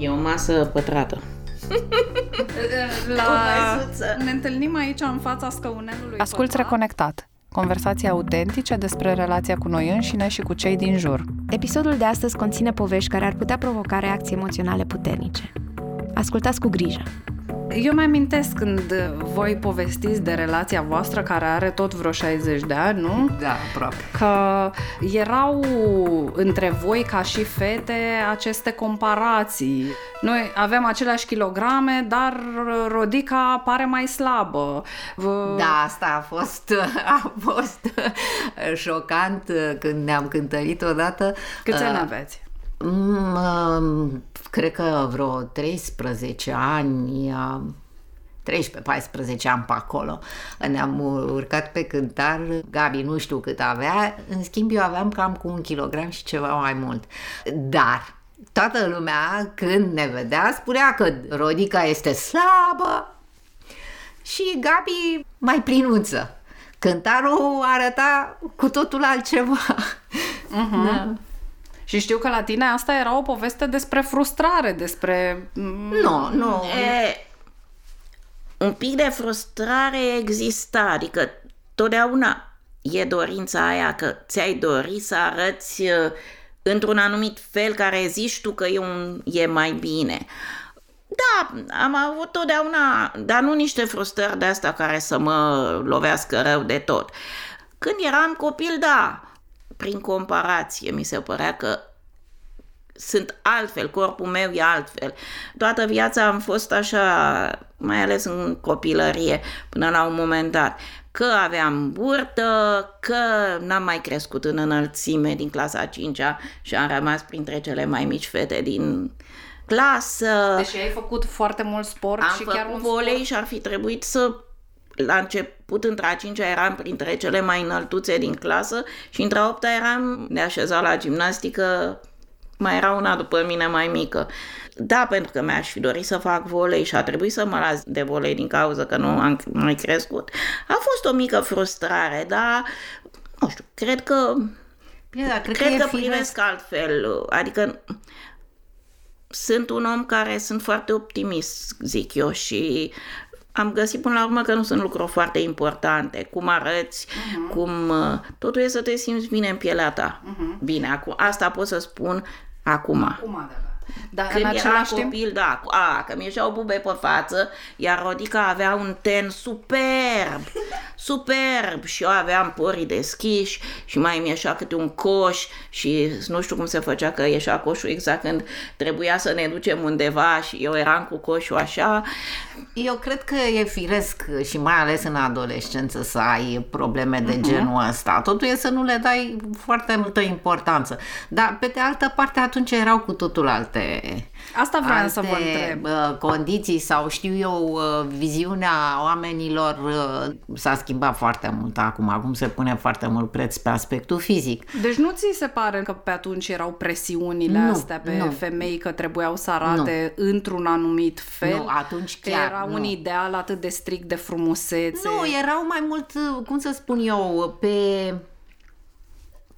E o masă pătrată. La... Ne întâlnim aici în fața scăunelului. Asculți Reconectat. Conversații autentice despre relația cu noi înșine și cu cei din jur. Episodul de astăzi conține povești care ar putea provoca reacții emoționale puternice. Ascultați cu grijă! Eu mai amintesc când voi povestiți de relația voastră care are tot vreo 60 de ani, nu? Da, aproape. Că erau între voi ca și fete aceste comparații. Noi avem aceleași kilograme, dar Rodica pare mai slabă. Da, asta a fost, a fost șocant când ne-am cântărit odată. Câți ani aveți? Mm, cred că vreo 13 ani, 13-14 ani pe acolo. Ne-am urcat pe cântar, Gabi nu știu cât avea, în schimb eu aveam cam cu un kilogram și ceva mai mult. Dar toată lumea când ne vedea spunea că Rodica este slabă și Gabi mai plinuță. Cântarul arăta cu totul altceva. Uh-huh. Da. Și știu că la tine asta era o poveste despre frustrare, despre... Nu, nu. E, un pic de frustrare exista, adică totdeauna e dorința aia că ți-ai dori să arăți uh, într-un anumit fel care zici tu că e, un, e mai bine. Da, am avut totdeauna, dar nu niște frustrări de asta care să mă lovească rău de tot. Când eram copil, da, prin comparație, mi se părea că sunt altfel, corpul meu e altfel. Toată viața am fost așa, mai ales în copilărie, până la un moment dat, că aveam burtă, că n-am mai crescut în înălțime din clasa 5-a și am rămas printre cele mai mici fete din clasă. Deși ai făcut foarte mult sport am și chiar un volei sport... și ar fi trebuit să la început, între a cincea, eram printre cele mai înăltuțe din clasă și între a opta eram de așezat la gimnastică, mai era una după mine mai mică. Da, pentru că mi-aș fi dorit să fac volei și a trebuit să mă las de volei din cauza că nu am mai crescut. A fost o mică frustrare, dar nu știu, cred că Bine, da, cred, cred că, că privesc altfel. Adică sunt un om care sunt foarte optimist, zic eu, și am găsit până la urmă că nu sunt lucruri foarte importante, cum arăți, uh-huh. cum... uh, Totul e să te simți bine în pielea ta. Uh-huh. Bine, acum, asta pot să spun acum. Acum, da, da. Dar Când în era același timp... copil, da, a, că mi-ieșeau bube pe față, iar Rodica avea un ten superb, superb și eu aveam porii deschiși și mai mi ieșea câte un coș și nu știu cum se făcea că ieșea coșul exact când trebuia să ne ducem undeva și eu eram cu coșul așa. Eu cred că e firesc și mai ales în adolescență să ai probleme de uh-huh. genul ăsta. Totul e să nu le dai foarte multă importanță. Dar pe de altă parte atunci erau cu totul alte Asta vreau alte să vă întreb. uh, condiții sau știu eu, uh, viziunea oamenilor uh, s-a schimbat foarte mult acum. Acum se pune foarte mult preț pe aspectul fizic. Deci nu ți se pare că pe atunci erau presiunile Nu, astea pe nu. femei că trebuiau să arate într-un anumit fel? Nu, atunci Că chiar era nu. un ideal atât de strict de frumusețe? Nu, erau mai mult, uh, cum să spun eu, pe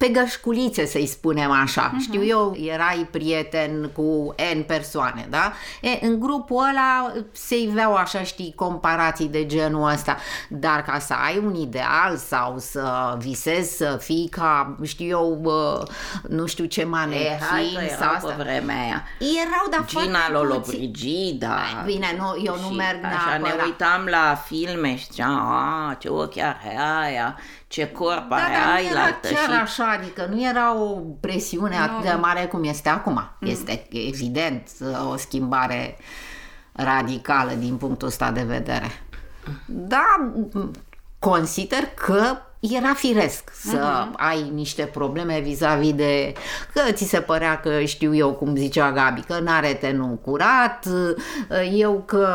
pe gășculițe, să-i spunem așa. Uh-huh. Știu eu, erai prieten cu N persoane, da? E, în grupul ăla se iveau așa, știi, comparații de genul ăsta. Dar ca să ai un ideal sau să visezi să fii ca, știu eu, bă, nu știu ce E, hai manechin că sau era asta. pe vremea aia. Erau, dar Gina foarte puțini. Lollobrigida. Bine, nu, eu nu Și merg Așa ne neapărat. uitam la filme și ziceam, a, ce ochi are aia, ce corp Da, are dar nu aia, era altă. chiar Și așa, adică nu era o presiune atât de mare cum este acum. Mm. Este evident o schimbare radicală din punctul ăsta de vedere. Da, consider că era firesc să Mm-hmm. ai niște probleme vis-a-vis de că ți se părea că știu eu cum zicea Gabi, că n-are tenul curat, eu că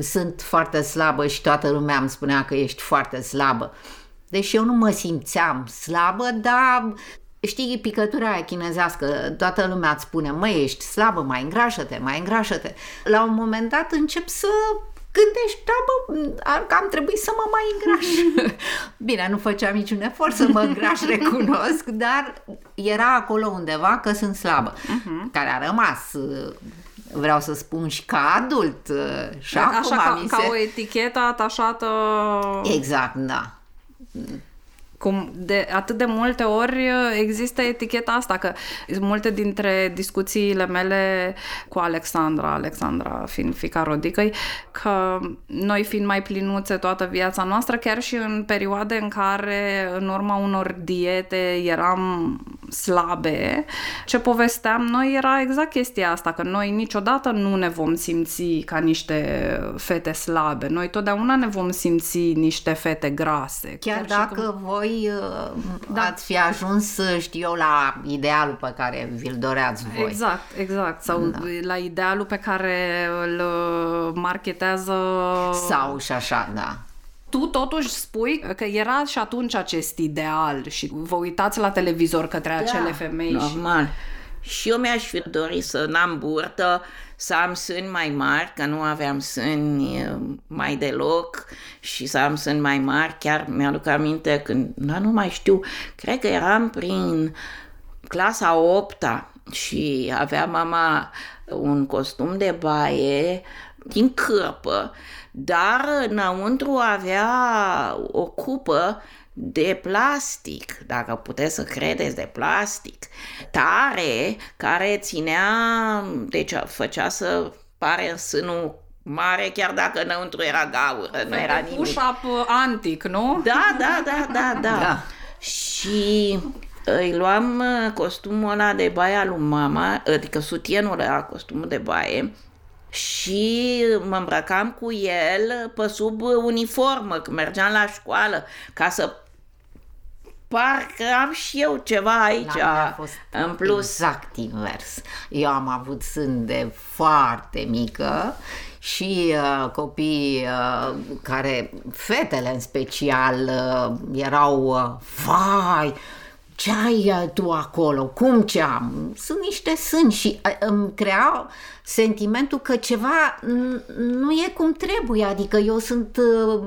sunt foarte slabă și toată lumea îmi spunea că ești foarte slabă. Deși eu nu mă simțeam slabă, dar știi picătura aia chinezească, toată lumea îți spune, mă, ești slabă, mai îngrașă-te, mai îngrașă-te. La un moment dat încep să gândești, da, bă, ar cam trebui să mă mai îngraș. Bine, nu făceam niciun efort să mă îngraș, recunosc, dar era acolo undeva că sunt slabă, uh-huh. care a rămas vreau să spun și ca adult. uh, Și Așa acum ca, mi ca se... o etichetă atașată Exact, da. Mm. Cum de atât de multe ori există eticheta asta, că multe dintre discuțiile mele cu Alexandra, Alexandra fiind fica Rodicăi, că noi fiind mai plinuțe toată viața noastră, chiar și în perioade în care în urma unor diete eram slabe, ce povesteam noi era exact chestia asta, că noi niciodată nu ne vom simți ca niște fete slabe, noi totdeauna ne vom simți niște fete grase. Chiar, și dacă când- voi uh, da. ați fi ajuns, uh, știu eu, la idealul pe care vi-l doreați voi. Exact, exact. Sau da. la idealul pe care îl uh, marketează... Sau și așa, da. Tu totuși spui că era și atunci acest ideal și vă uitați la televizor către acele femei și... Normal. Și eu mi-aș fi dorit să n-am burtă, să am sâni mai mari, că nu aveam sâni eh, mai deloc și să am sâni mai mari. Chiar mi-aduc aminte când, da, nu mai știu, cred că eram prin clasa 8 și avea mama un costum de baie din cârpă, dar înăuntru avea o cupă de plastic, dacă puteți să credeți, de plastic, tare, care ținea, deci făcea să pare sânul mare, chiar dacă înăuntru era gaură, nu era nimic. Push-up antic, nu? Da, da, da, da, da. Da. Și îi luam uh, costumul ăla de baie al lui mama, adică sutienul ăla, costumul de baie, și mă îmbrăcam cu el pe sub uniformă, când mergeam la școală, ca să parcă am și eu ceva aici, La mine a fost în plus. exact invers. Eu am avut sân de foarte mică și uh, copii uh, care, fetele în special, uh, erau, uh, vai, ce ai uh, tu acolo? Cum ce am? Sunt niște sâni și uh, îmi crea sentimentul că ceva n- nu e cum trebuie, adică eu sunt uh,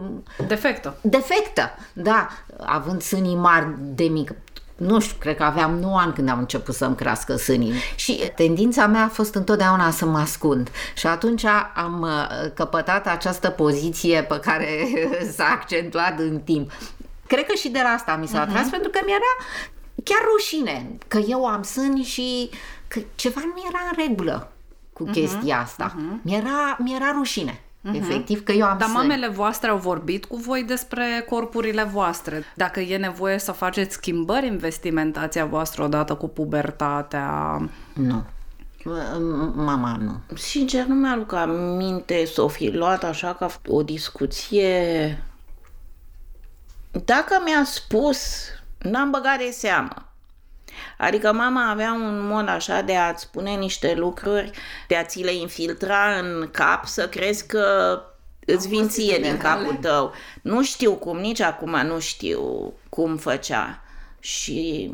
Defectă. defectă, da, având sânii mari de mică. Nu știu, cred că aveam 9 ani când am început să-mi crească sânii și tendința mea a fost întotdeauna să mă ascund și atunci am uh, căpătat această poziție pe care s-a accentuat în timp. Cred că și de la asta mi s-a atras uh-huh. pentru că mi-era chiar rușine că eu am sâni și că ceva nu era în regulă cu chestia asta. Uh-huh. Mi-era, mi-era rușine. Efectiv că eu am Dar sâni. mamele voastre au vorbit cu voi despre corpurile voastre. Dacă e nevoie să faceți schimbări în vestimentația voastră odată cu pubertatea... Nu. M- Mama nu. Sincer, nu mi-aduc aminte să o fi luat așa ca o discuție. Dacă mi-a spus, n-am băgat de seamă. Adică mama avea un mod așa de a-ți spune niște lucruri, de a ți le infiltra în cap să crezi că îți vin ție din capul tău. Nu știu cum, nici acum nu știu cum făcea. Și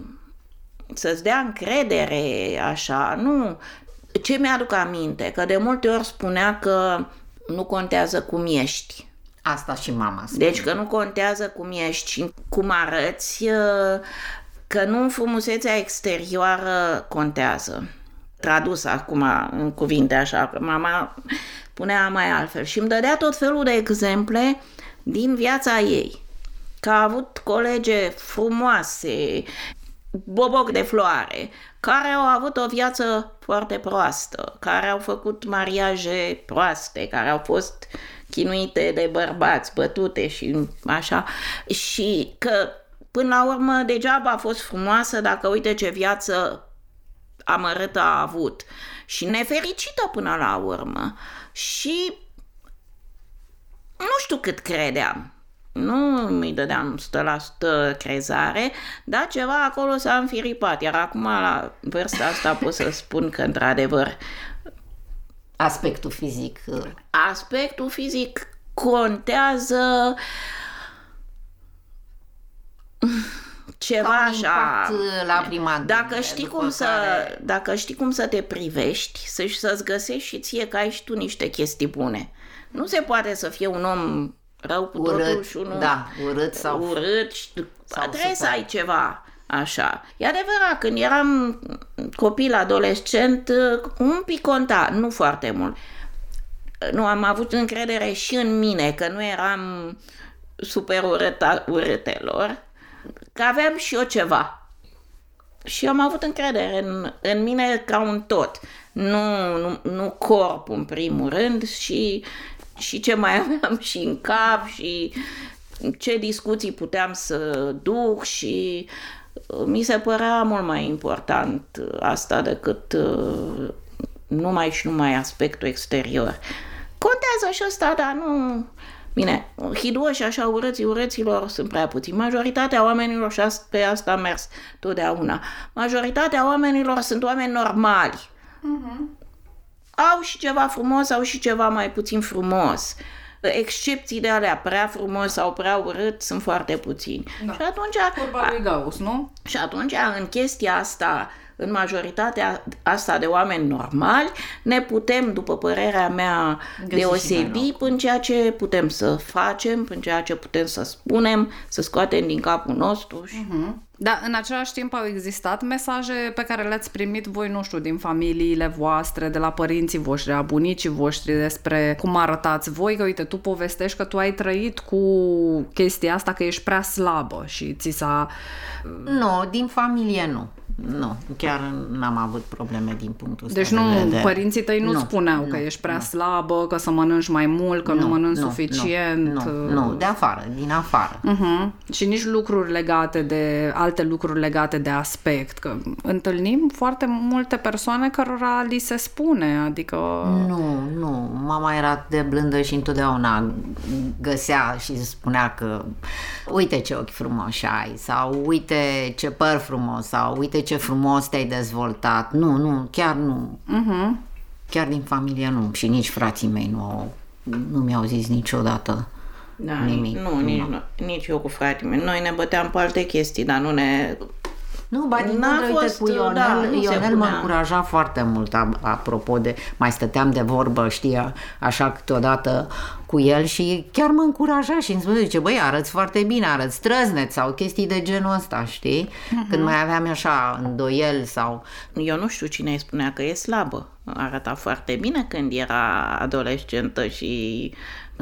să-ți dea încredere așa, nu. Ce mi-aduc aminte? Că de multe ori spunea că nu contează cum ești. Asta și mama spune. Deci că nu contează cum ești și cum arăți, uh, că nu frumusețea exterioară contează. Tradus acum în cuvinte așa, că mama punea mai altfel și îmi dădea tot felul de exemple din viața ei. Că a avut colege frumoase, boboc de floare, care au avut o viață foarte proastă, care au făcut mariaje proaste, care au fost chinuite de bărbați, bătute și așa. Și că până la urmă degeaba a fost frumoasă dacă uite ce viață amărâtă a avut și nefericită până la urmă. Și nu știu cât credeam. Nu mi dădeam 100% crezare, dar ceva acolo s-a înfiripat. Iar acum, la vârsta asta, pot să spun că, într-adevăr, Aspectul fizic. uh, aspectul fizic contează ceva Ca un așa. impact, uh, la prima Dacă întâlnire, știi după cum să care- dacă știi cum să te privești, să să-ți găsești și ție că ai și tu niște chestii bune. Nu se poate să fie un om rău cu totul Urât, și unul da, urât sau urât și sau trebuie să super. ai ceva. Așa. E adevărat, când eram copil, adolescent, un pic conta, nu foarte mult. Nu am avut încredere și în mine, că nu eram super urâta, urâtelor, că aveam și eu ceva. Și am avut încredere în, în mine ca un tot. Nu, nu, nu corp în primul rând și, și ce mai aveam și în cap și ce discuții puteam să duc și mi se părea mult mai important asta decât uh, numai și numai aspectul exterior. Contează și ăsta, dar nu... Bine, hidoși așa urății urăților sunt prea puțini. Majoritatea oamenilor, și pe asta am mers totdeauna, majoritatea oamenilor sunt oameni normali. Uh-huh. Au și ceva frumos, au și ceva mai puțin frumos. Excepții de alea prea frumos sau prea urât sunt foarte puțini. Da. Și atunci... Curba lui Gauss, nu? Și atunci, în chestia asta, în majoritatea asta de oameni normali, ne putem, după părerea mea, Găsi și deosebi noi în ceea ce putem să facem, în ceea ce putem să spunem, să scoatem din capul nostru. Și... Uh-huh. Dar în același timp au existat mesaje pe care le-ați primit voi, nu știu, din familiile voastre, de la părinții voștri, a bunicii voștri, despre cum arătați voi, că uite, tu povestești că tu ai trăit cu chestia asta că ești prea slabă și ți s-a... Nu, din familie nu. Nu, chiar n-am avut probleme din punctul ăsta Deci de nu, vedere. părinții tăi nu, Nu, spuneau nu, că ești prea nu. slabă, că să mănânci mai mult, că nu, mănânci suficient. Nu, nu, de afară, din afară. Uh-huh. Și nici lucruri legate de, alte lucruri legate de aspect, că întâlnim foarte multe persoane cărora li se spune, adică... Nu, nu, mama era de blândă și întotdeauna găsea și spunea că uite ce ochi frumoși ai sau uite ce păr frumos sau uite ce frumos te-ai dezvoltat. Nu, nu, chiar nu. Uh-huh. Chiar din familie nu și nici frații mei nu, au, nu mi-au zis niciodată Da, nimic. nu, nici, nu, nici eu cu fratele meu. Noi ne băteam pe alte chestii, dar nu ne... Nu, ba din N-a contră, uite, fost, cu Ionel, da, nu se Ionel mă punea. încuraja foarte mult, a- apropo de, mai stăteam de vorbă, știa, așa câteodată cu el și chiar mă încuraja și îmi spune, zice, băi, arăți foarte bine, arăți trăznet sau chestii de genul ăsta, știi? Când mai aveam așa îndoiel sau... Eu nu știu cine îi spunea că e slabă. Arăta foarte bine când era adolescentă și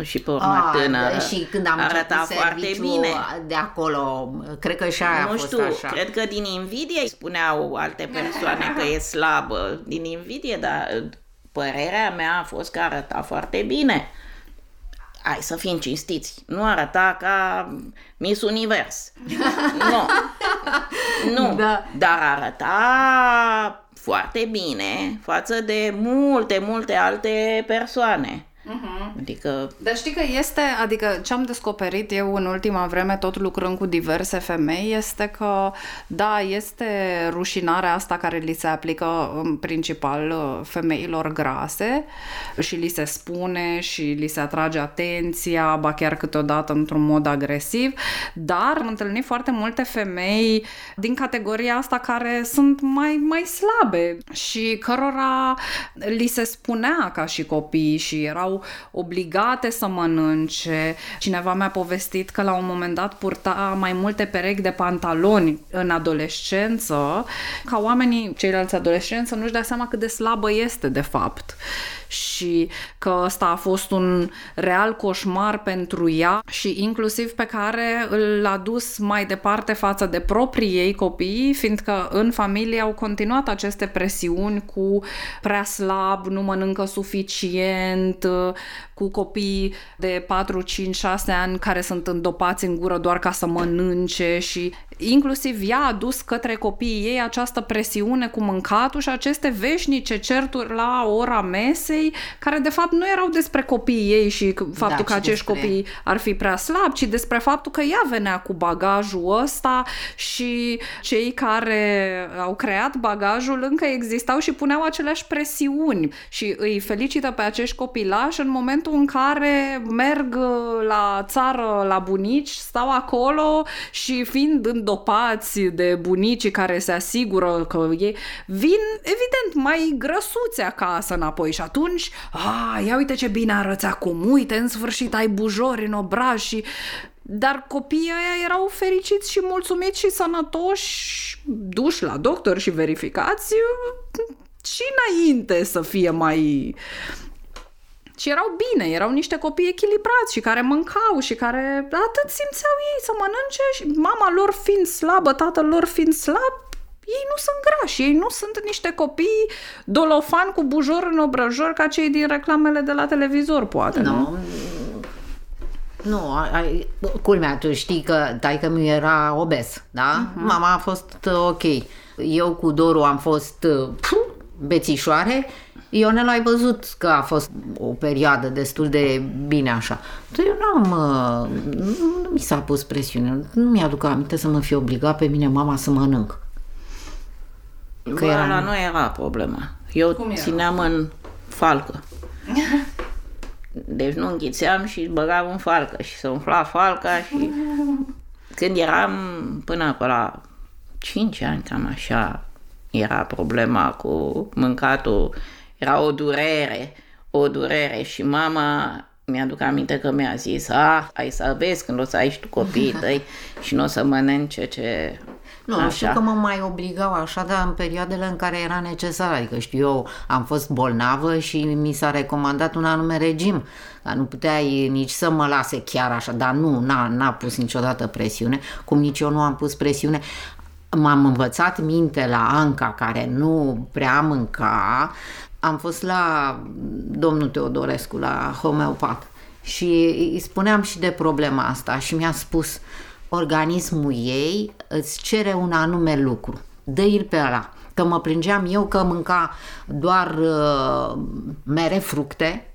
și pe urmă Ah, tânără. și când am arăta început foarte serviciu bine. de acolo, cred că și aia a nu fost știu, așa. cred că din invidie îi spuneau alte persoane că e slabă. Din invidie, dar părerea mea a fost că arăta foarte bine. Hai să fim cinstiți. Nu arăta ca Miss Univers. nu. Nu. Da. Dar arăta foarte bine față de multe, multe alte persoane. Uh-huh. Adică Dar știi că este, adică ce am descoperit eu în ultima vreme, tot lucrând cu diverse femei, este că, da, este rușinarea asta care li se aplică în principal uh, femeilor grase și li se spune și li se atrage atenția, ba chiar câteodată într-un mod agresiv, dar am întâlnit foarte multe femei din categoria asta care sunt mai, mai slabe și cărora li se spunea ca și copii și erau obligate să mănânce. Cineva mi-a povestit că la un moment dat purta mai multe perechi de pantaloni în adolescență, ca oamenii, ceilalți adolescenți, să nu-și dea seama cât de slabă este de fapt și că ăsta a fost un real coșmar pentru ea și inclusiv pe care l-a dus mai departe față de proprii ei copii, fiindcă în familie au continuat aceste presiuni cu prea slab, nu mănâncă suficient, cu copii de 4, 5, 6 ani care sunt îndopați în gură doar ca să mănânce și inclusiv ea a dus către copiii ei această presiune cu mâncatul și aceste veșnice certuri la ora mesei, care de fapt nu erau despre copiii ei și că- faptul Da, că ci acești despre- copii ar fi prea slabi, ci despre faptul că ea venea cu bagajul ăsta și cei care au creat bagajul încă existau și puneau aceleași presiuni. Și îi felicită pe acești copilași în momentul în care merg la țară, la bunici, stau acolo și fiind îndopați de bunicii care se asigură că ei vin, evident, mai grăsuți acasă înapoi și atunci, a, ia uite ce bine arăți acum, uite, în sfârșit ai bujori în obraj și dar copiii ăia erau fericiți și mulțumiți și sănătoși, duși la doctor și verificați și înainte să fie mai... Și erau bine, erau niște copii echilibrați și care mâncau și care atât simțeau ei să mănânce și mama lor fiind slabă, tatăl lor fiind slab, ei nu sunt grași, ei nu sunt niște copii dolofan cu bujor în obrăjor ca cei din reclamele de la televizor, poate, Nu, nu? nu, ai, culmea, tu știi că taică mi era obes, da? Uh-huh. Mama a fost uh, ok. Eu cu Doru am fost uh, puh, bețișoare. Ionel ai văzut că a fost o perioadă destul de bine așa. Dar eu n-am, uh, nu, nu mi s-a pus presiune. Nu mi-aduc aminte să mă fi obligat pe mine mama să mănânc. Că era... la noi era problema. Eu Cum era? țineam în falcă. Deci nu înghițeam și băgam în falcă și se umfla falca și când eram până pe la 5 ani, cam așa, era problema cu mâncatul, era o durere, o durere și mama mi-aduc aminte că mi-a zis, ah, ai să vezi când o să ai și tu copiii tăi și nu o să mănânce ce... Nu, așa. știu că mă mai obligau așa, dar în perioadele în care era necesar. Adică știu eu, am fost bolnavă și mi s-a recomandat un anume regim. Dar nu puteai nici să mă lase chiar așa, dar nu, n-a, n-a pus niciodată presiune, cum nici eu nu am pus presiune. M-am învățat minte la Anca, care nu prea mânca. Am fost la domnul Teodorescu, la homeopat. Și îi spuneam și de problema asta și mi-a spus organismul ei îți cere un anume lucru. Dă-i pe ăla. Că mă plângeam eu că mânca doar uh, mere, fructe.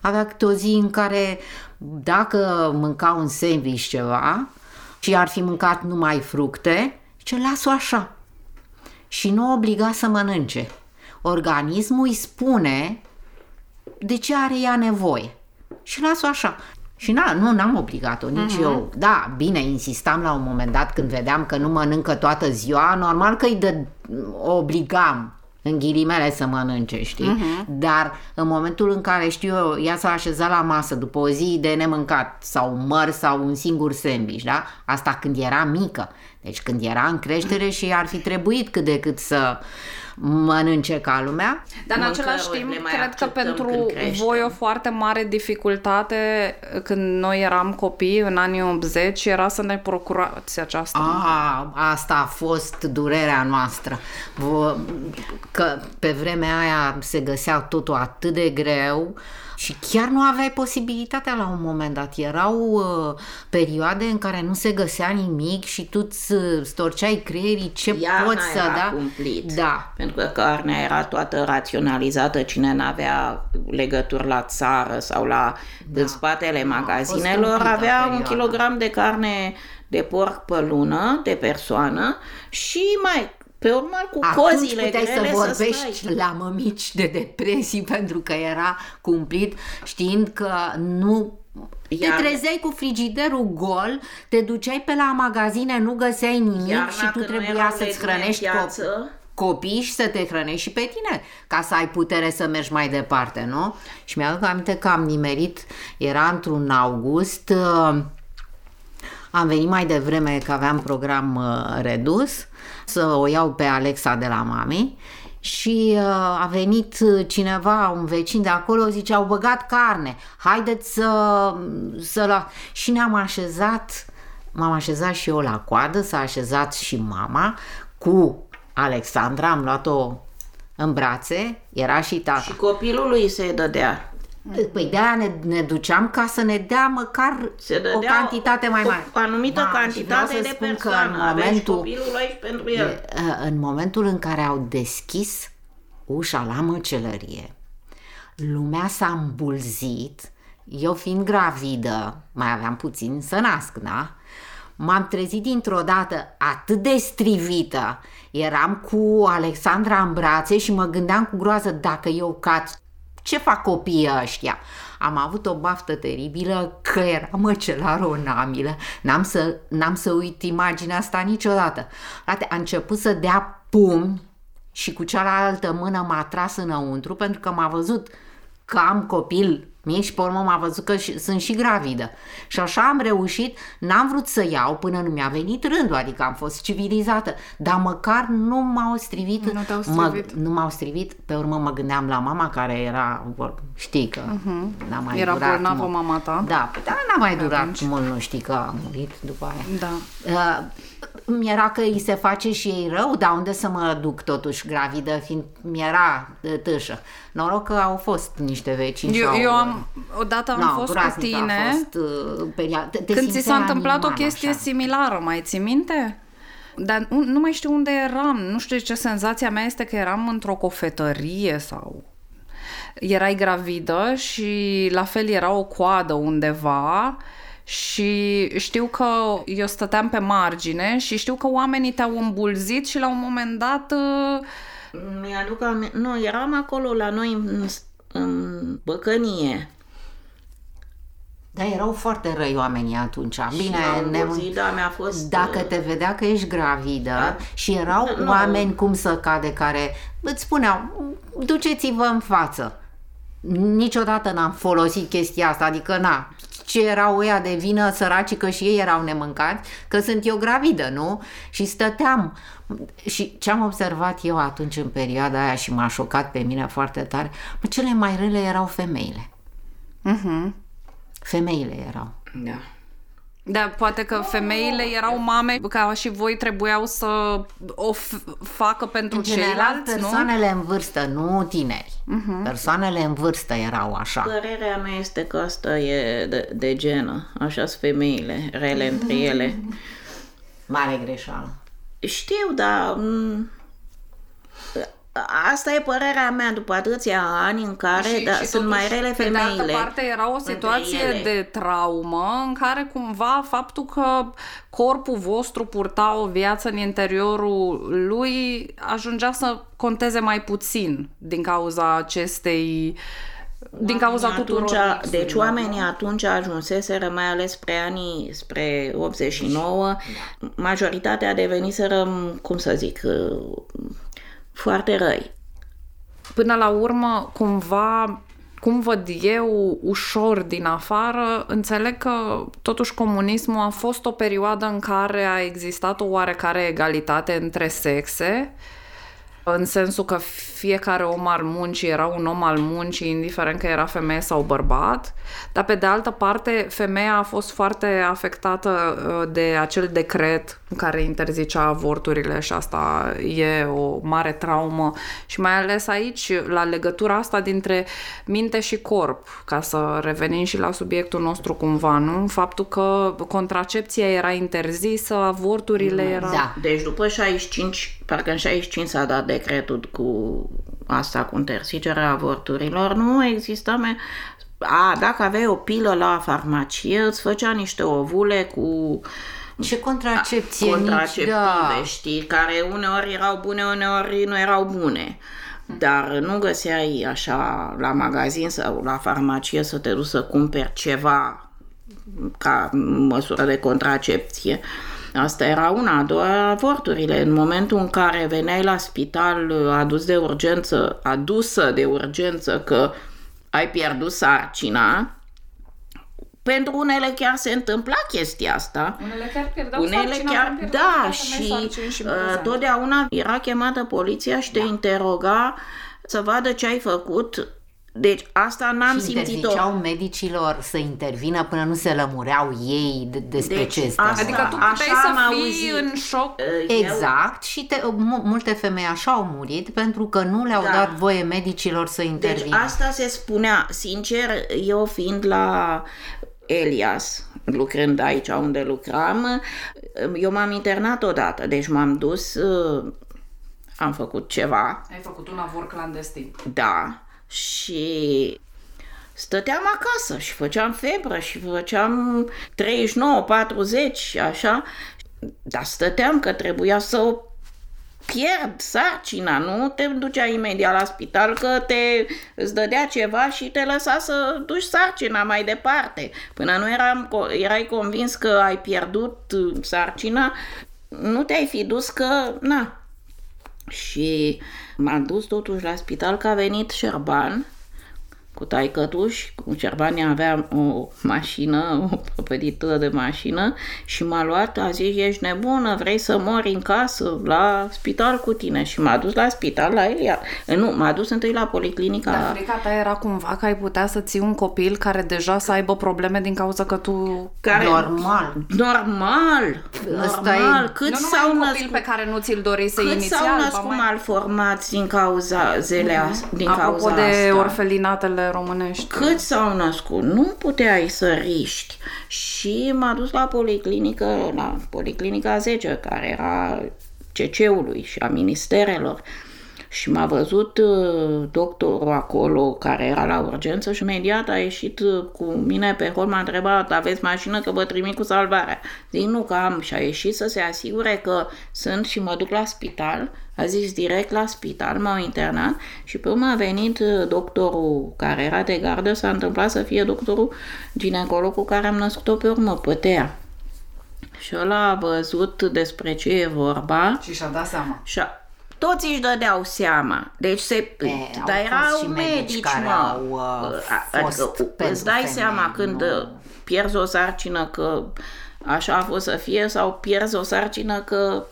Avea câte o zi în care dacă mânca un sandwich ceva și ar fi mâncat numai fructe, ce las-o așa. Și nu o obliga să mănânce. Organismul îi spune de ce are ea nevoie. Și las-o așa. Și na, nu, n-am obligat-o nici uh-huh. eu. Da, bine, insistam la un moment dat când vedeam că nu mănâncă toată ziua, normal că îi dă, o obligam în ghilimele să mănânce, știi? Uh-huh. Dar în momentul în care, știu eu, ea s-a așezat la masă după o zi de nemâncat sau un măr sau un singur sandwich, da? Asta când era mică. Deci când era în creștere și ar fi trebuit cât de cât să mănânce ca lumea. Dar în același timp, cred că pentru voi o foarte mare dificultate când noi eram copii în anii 80 era să ne procurați această a, Asta a fost durerea noastră. Că pe vremea aia se găsea totul atât de greu și chiar nu aveai posibilitatea la un moment dat. Erau uh, perioade în care nu se găsea nimic și tu îți storceai creierii ce Iarna poți să era da. cumplit. Da. Pentru că carnea era toată raționalizată, cine n-avea legături la țară sau la da. în spatele magazinelor avea un kilogram de carne de porc pe lună, de persoană și mai pe urmă cu Atunci cozile puteai grele să vorbești să stai. la mămici de depresii pentru că era cumplit știind că nu Iar- te trezeai cu frigiderul gol, te duceai pe la magazine, nu găseai nimic Iarna, și tu când nu trebuia erau să-ți legume în hrănești piață, cop- copii și să te hrănești și pe tine, ca să ai putere să mergi mai departe, nu? Și mi-aduc aminte că am nimerit, era într-un august, uh, am venit mai devreme că aveam program uh, redus să o iau pe Alexa de la mami și uh, a venit cineva, un vecin de acolo, zice, au băgat carne, haideți să, să la... Și ne-am așezat, m-am așezat și eu la coadă, s-a așezat și mama cu Alexandra, am luat-o în brațe, era și tata. Și copilul lui se dădea. Păi de-aia ne, ne duceam ca să ne dea măcar Se o dădea cantitate mai mare. O anumită Da, și vreau cantitate să de spun că persoană. în Aveai și momentul, copilul aici pentru el. de- în momentul în care au deschis ușa la măcelărie, lumea s-a îmbulzit, eu fiind gravidă, mai aveam puțin să nasc, da? M-am trezit dintr-o dată atât de strivită, eram cu Alexandra în brațe și mă gândeam cu groază dacă eu cad, ce fac copiii ăștia? Am avut o baftă teribilă că era măcelară o namilă. N-am să, n-am să uit imaginea asta niciodată. Frate, a început să dea pumni și cu cealaltă mână m-a tras înăuntru pentru că m-a văzut că am copil mie și pe urmă m-a văzut că și, sunt și gravidă. Și așa am reușit, n-am vrut să iau până nu mi-a venit rândul, adică am fost civilizată, dar măcar nu m-au strivit. Nu te-au Mă, strivit. nu m-au strivit, pe urmă mă gândeam la mama care era, vor- știi că uh-huh. n-a mai Mhm. Era durat bolnavă mult. mama ta? Da, dar n-a mai durat atunci. mult, nu știi că a murit după aia. Da. Uh, mi-era că îi se face și ei rău, dar unde să mă duc totuși gravidă, fiind mi-era uh, tâșă. Noroc că au fost niște vecini și Eu, au, eu am, odată am No, fost cu groaznic a tine fost, uh, peria- te, te când ți s-a simțeai întâmplat o animal, chestie așa. similară, mai ții minte? Dar nu, nu mai știu unde eram, nu știu de ce senzația mea este că eram într-o cofetărie sau erai gravidă și la fel era o coadă undeva și știu că eu stăteam pe margine și știu că oamenii te-au îmbulzit și la un moment dat uh, Mi-aduc ame- Nu, eram acolo la noi în, în Băcănie. Dar erau foarte răi oamenii atunci. Bine, m-au ne... îmbulzit, da, mi-a fost... Dacă uh, te vedea că ești gravidă Da. și erau Nu. oameni cum să cade care îți spuneau, duceți-vă în față. Niciodată n-am folosit chestia asta, adică na, ce erau ăia de vină săracii că și ei erau nemâncați, că sunt eu gravidă, nu? Și stăteam. Și ce am observat eu atunci în perioada aia și m-a șocat pe mine foarte tare, mă, cele mai rele erau femeile. uh-huh. Femeile erau. Da. Da, poate că femeile erau mame ca și voi trebuiau să o f- facă pentru În general, ceilalți, nu? persoanele în vârstă, nu tineri. Uh-huh. Persoanele în vârstă erau așa. Părerea mea este că asta e de, de genă. Așa sunt femeile, rele între ele. Mare greșeală. Știu, dar... m, Asta e părerea mea după atâția ani în care da, sunt totuși, mai rele Pe de altă femeile. parte era o între situație ele. de traumă în care cumva faptul că corpul vostru purta o viață în interiorul lui ajungea să conteze mai puțin din cauza acestei din cauza Oamenii tuturor atunci, mixurilor, Deci oamenii atunci ajunseseră, mai ales spre anii, spre 89, majoritatea deveniseră, cum să zic, foarte răi. Până la urmă, cumva, cum văd eu, ușor din afară, înțeleg că totuși comunismul a fost o perioadă în care a existat o oarecare egalitate între sexe, în sensul că fiecare om al muncii era un om al muncii, indiferent că era femeie sau bărbat, dar pe de altă parte femeia a fost foarte afectată uh, de acel decret care interzicea avorturile și asta e o mare traumă și mai ales aici la legătura asta dintre minte și corp, ca să revenim și la subiectul nostru cumva, nu? Faptul că contracepția era interzisă, avorturile erau... Da. Deci după 65, parcă în 65 s-a dat decretul cu asta, cu interzicerea avorturilor, nu exista me- a, dacă aveai o pilă la farmacie, îți făcea niște ovule cu Ce contracepție contraceptive, nici, da. știi, care uneori erau bune, uneori nu erau bune. Dar nu găseai așa la magazin sau la farmacie să te duci să cumperi ceva ca măsură de contracepție. Asta era una, a doua, avorturile. În momentul în care veneai la spital adus de urgență, adusă de urgență că ai pierdut sarcina, pentru unele chiar se întâmpla chestia asta. Unele chiar pierdeau Unele sarcina, chiar, am pierdut da, câteva și femei sarcini și uh, brânză. totdeauna era chemată poliția și te interoga să vadă ce ai făcut. Deci asta n-am Și simțit-o. interziceau medicilor să intervină până nu se lămureau ei de, despre Deci, ce este asta- Adică tu Așa puteai am să fii auzit. în șoc Uh, Exact, și te, mu- multe femei așa au murit pentru că nu le-au Da. dat voie medicilor să Deci intervină. asta se spunea, sincer, eu fiind la Elias, lucrând aici unde lucram, eu m-am internat odată, deci m-am dus, uh, am făcut ceva, Ai făcut un avort clandestin. Da, și stăteam acasă și făceam febră și făceam 39, 40, așa, dar stăteam că trebuia să o pierd sarcina, nu? Te ducea imediat la spital că te îți dădea ceva și te lăsa să duci sarcina mai departe. Până nu eram, erai convins că ai pierdut uh, sarcina, nu te-ai fi dus că, na, și m-am dus totuși la spital că a venit Șerban cu taicătuși, cu Cerbani avea o mașină, o propeditură de mașină și m-a luat, a zis, ești nebună, vrei să mori în casă, la spital cu tine și m-a dus la spital la Elia. Nu, m-a dus întâi la policlinica. Dar frica ta era cumva că ai putea să ții un copil care deja să aibă probleme din cauza că tu... Care, Normal. Normal, Ăsta e- normal. Cât nu numai s-au un copil născut, pe care nu ți-l dori să cât inițial, s-au ba născut mai- malformați din cauza zelea, din Apropo cauza de asta. orfelinatele românești. Cât s-au născut, nu puteai să riști. Și m-a dus la policlinică, la policlinica 10, care era CC-ului și a ministerelor. Și m-a văzut uh, doctorul acolo, care era la urgență și imediat a ieșit uh, cu mine pe hol, m-a întrebat, aveți mașină că vă trimit cu salvarea. Zic, nu că am. Și a ieșit să se asigure că sunt și mă duc la spital. A zis direct la spital, m-au internat și pe urmă a venit uh, doctorul care era de gardă, s-a întâmplat să fie doctorul ginecolog cu care am născut-o pe urmă, Pătea. Și ăla a văzut despre ce e vorba Și și-a dat seama. și a, toți își dădeau seama. Deci se... E, dar au erau fost și medici medici, care mă. au, uh, A- fost adică pentru îți dai femei, seama când nu- uh, pierzi o sarcină că așa a fost să fie sau pierzi o sarcină că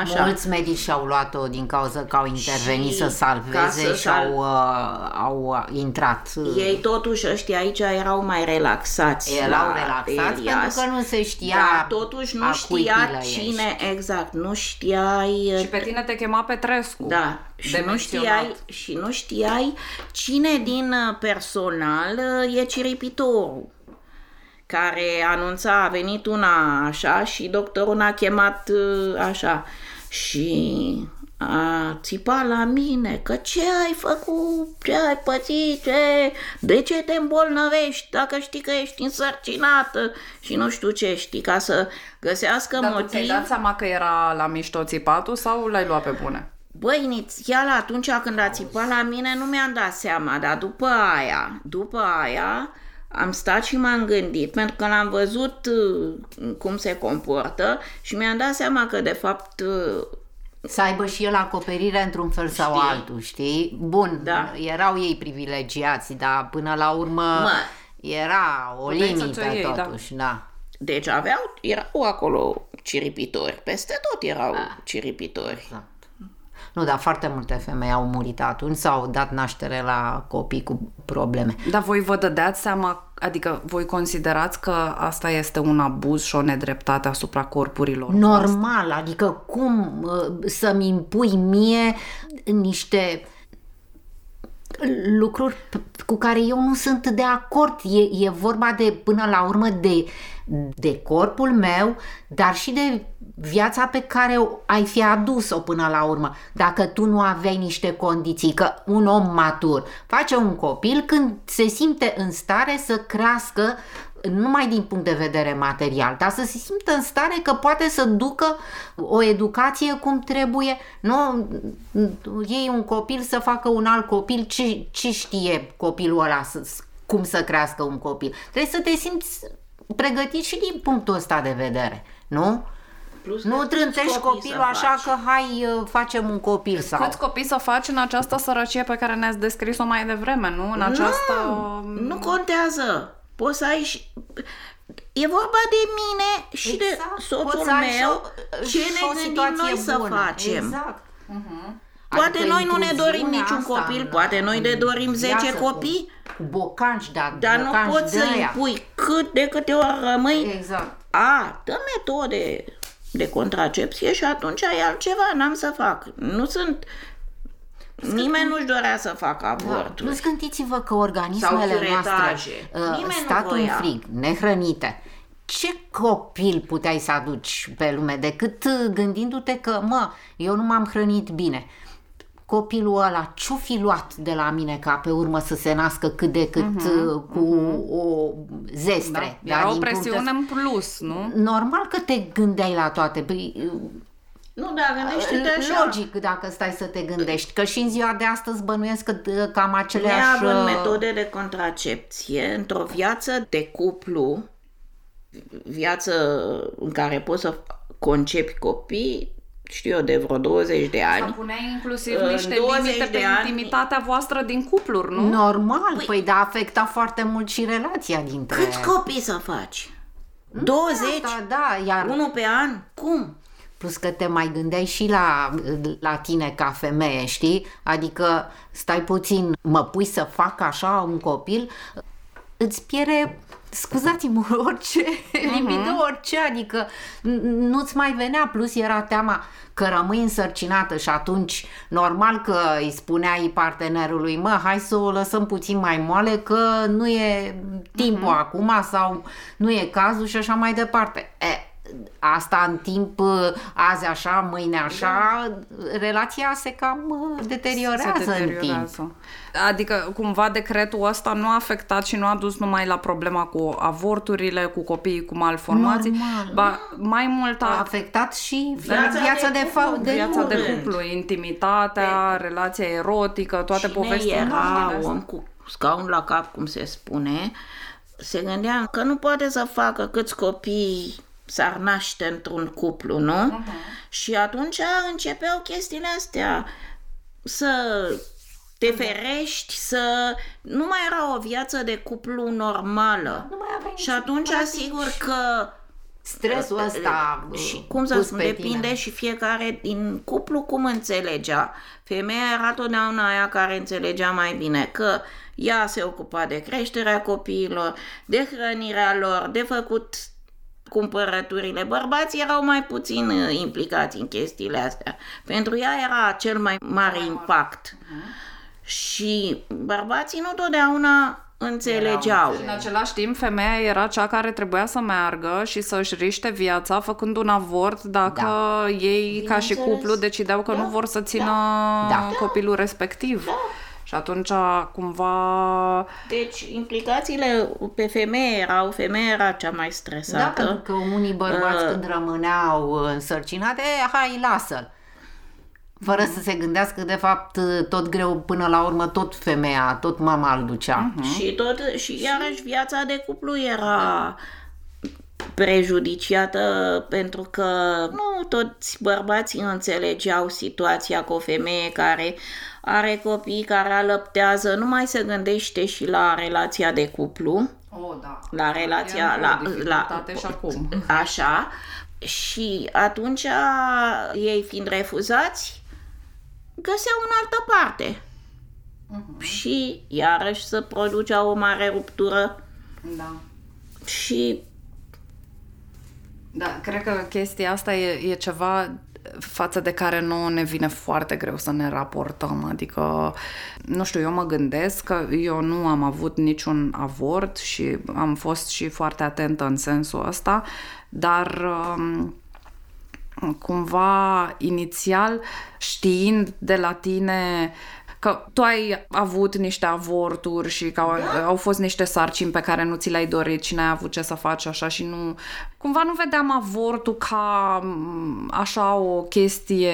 așa. Mulți medici și-au luat-o din cauza că au intervenit Și să ca salveze să și sal- au, uh, au intrat. uh, Ei totuși ăștia aici erau mai relaxați. erau la relaxați Elias. pentru că nu se știa Dar totuși nu a cui știa pilă cine, ești. exact, nu știai Și pe tine te chema Petrescu. Da, și de nu, menționat. știai, și nu știai cine din uh, personal uh, e ciripitorul care anunța, a venit una așa și doctorul n-a chemat uh, așa și a țipat la mine că ce ai făcut, ce ai pățit, ce, de ce te îmbolnăvești dacă știi că ești însărcinată și nu știu ce, știi, ca să găsească Dar tu ți-ai motiv. dat seama că era la mișto țipatul sau l-ai luat pe bune? Băi, inițial atunci când a țipat la mine nu mi-am dat seama, dar după aia, după aia am stat și m-am gândit pentru că l-am văzut uh, cum se comportă și mi-am dat seama că de fapt uh, Să aibă și el acoperire într-un fel sau Știi? altul, știi? Bun, Da. erau ei privilegiați, dar până la urmă Mă. era o Puteai să limită ți-o iei, da. totuși, da. deci aveau, erau acolo ciripitori, peste tot erau ciripitori. Exact. Nu, dar foarte multe femei au murit atunci sau au dat naștere la copii cu probleme. Dar voi vă dădeați seama, adică voi considerați că asta este un abuz și o nedreptate asupra corpurilor? Normal, adică cum uh, să-mi impui mie niște lucruri p- cu care eu nu sunt de acord. E, e vorba de, până la urmă, de, de corpul meu, dar și de viața pe care o- ai fi adus-o până la urmă. Dacă tu nu aveai niște condiții, că un om matur face un copil când se simte în stare să crească nu numai din punct de vedere material, dar să se simtă în stare că poate să ducă o educație cum trebuie. Nu iei un copil să facă un alt copil, ce, ce știe copilul ăla să, cum să crească un copil? Trebuie să te simți pregătit și din punctul ăsta de vedere, nu? Plus Nu că trântești câți copii copilul să așa faci? că hai uh, facem un copil sau... Câți copii să faci în această sărăcie pe care ne-ați descris-o mai devreme, nu? În această... Nu, nu contează. Poți să ai și... E vorba de mine și Exact. de soțul Poți să ai și meu. o- Ce și ne o gândim situație noi să bună. facem? Exact. Poate Adică noi nu ne dorim intruziunea niciun asta copil, în- poate noi ne în dorim 10 viață cu- copii, Cu bocanci, dar, dar nu bocanci poți să de-aia. impui cât de câte ori rămâi Exact. a, dă metode de contracepție și atunci e altceva, n-am să fac. Nu sunt... Nimeni nu-și dorea să facă Da. avorturi. Plus gândiți-vă că organismele Sau noastre curetaje. uh, Nimeni nu stat în voia. frig, nehrănite. Ce copil puteai să aduci pe lume decât uh, gândindu-te că, mă, eu nu m-am hrănit bine. Copilul ăla ce-o fi luat de la mine ca pe urmă să se nască cât de cât uh, cu o zestre? Da. Era o din punctul presiune ăsta- în plus, nu? Normal că te gândeai la toate. Păi, Nu, dar gândește-te așa. Logic dacă stai să te gândești, că și în ziua de astăzi bănuiesc că uh, cam aceleași... Neavând uh, metode de contracepție, într-o viață de cuplu, viață în care poți să concepi copii, știu eu, de vreo 20 de Asta ani. puneai inclusiv În niște 20 limite de pe ani- intimitatea voastră din cupluri, nu? Normal, păi, dar afecta foarte mult și relația dintre... Câți copii să faci? 20? Da, da, iar Unul pe an? Cum? Plus că te mai gândeai și la, la tine ca femeie, știi? Adică stai puțin, mă pui să fac așa un copil, îți piere, scuzați-mă, orice libido, orice, adică n- nu-ți mai venea, plus era teama că rămâi însărcinată și atunci normal că îi spuneai partenerului, mă, hai să o lăsăm puțin mai moale că nu e timpul acum sau nu e cazul și așa mai departe. E, asta în timp, azi așa, mâine așa, relația se cam uh, deteriorează, se în timp. deteriorează. Adică, cumva, decretul ăsta nu a afectat și nu a dus numai la problema cu avorturile, cu copiii cu malformații, Normal. ba, mai mult A a afectat și Viața viața, de de, cuplu, fa- de viața de curând. cuplu, intimitatea, relația erotică, toate Cine povestile. era astea. om cu scaun la cap, cum se spune, se gândea că nu poate să facă câți copii s-ar naște într-un cuplu, nu? Uh-huh. Și atunci începeau chestiile astea să te ferești, să... Nu mai era o viață de cuplu normală. Nu mai aveai Și nici atunci, practic sigur că stresul ăsta și cum să pus spun, pe depinde tine. și fiecare din cuplu cum înțelegea. Femeia era totdeauna aia care înțelegea mai bine că ea se ocupa de creșterea copiilor, de hrănirea lor, de făcut cumpărăturile. Bărbații erau mai puțin uh, implicați în chestiile astea. Pentru ea era cel mai mare impact. Și bărbații nu totdeauna înțelegeau. Și în același timp, femeia era cea care trebuia să meargă și să-și riște viața făcând un avort dacă Da. ei, ca și Bineînțeles. cuplu, decideau că nu vor să țină Da. copilul respectiv. Și atunci, cumva, Deci, implicațiile pe femeie erau, femeia era cea mai Da, stresată. pentru că unii bărbați Uh. când rămâneau însărcinate, hai, lasă-l. Fără să se gândească, de fapt, tot greu până la urmă, tot femeia, tot mama îl ducea. Și tot, și iarăși viața de cuplu era prejudiciată pentru că nu toți bărbații înțelegeau situația cu o femeie care are copii, care alăptează, nu mai se gândește și la relația de cuplu, oh, da. la relația, la, la, și acum. Așa. Și atunci, ei fiind refuzați, găseau în altă parte. Și iarăși se producea o mare ruptură Da. și Da, cred că chestia asta e, e ceva față de care nu ne vine foarte greu să ne raportăm. Adică, nu știu, eu mă gândesc că eu nu am avut niciun avort și am fost și foarte atentă în sensul ăsta, dar um, cumva inițial știind de la tine că tu ai avut niște avorturi și că au, au fost niște sarcini pe care nu ți le-ai dorit și n-ai avut ce să faci așa și nu... Cumva nu vedeam avortul ca m, așa o chestie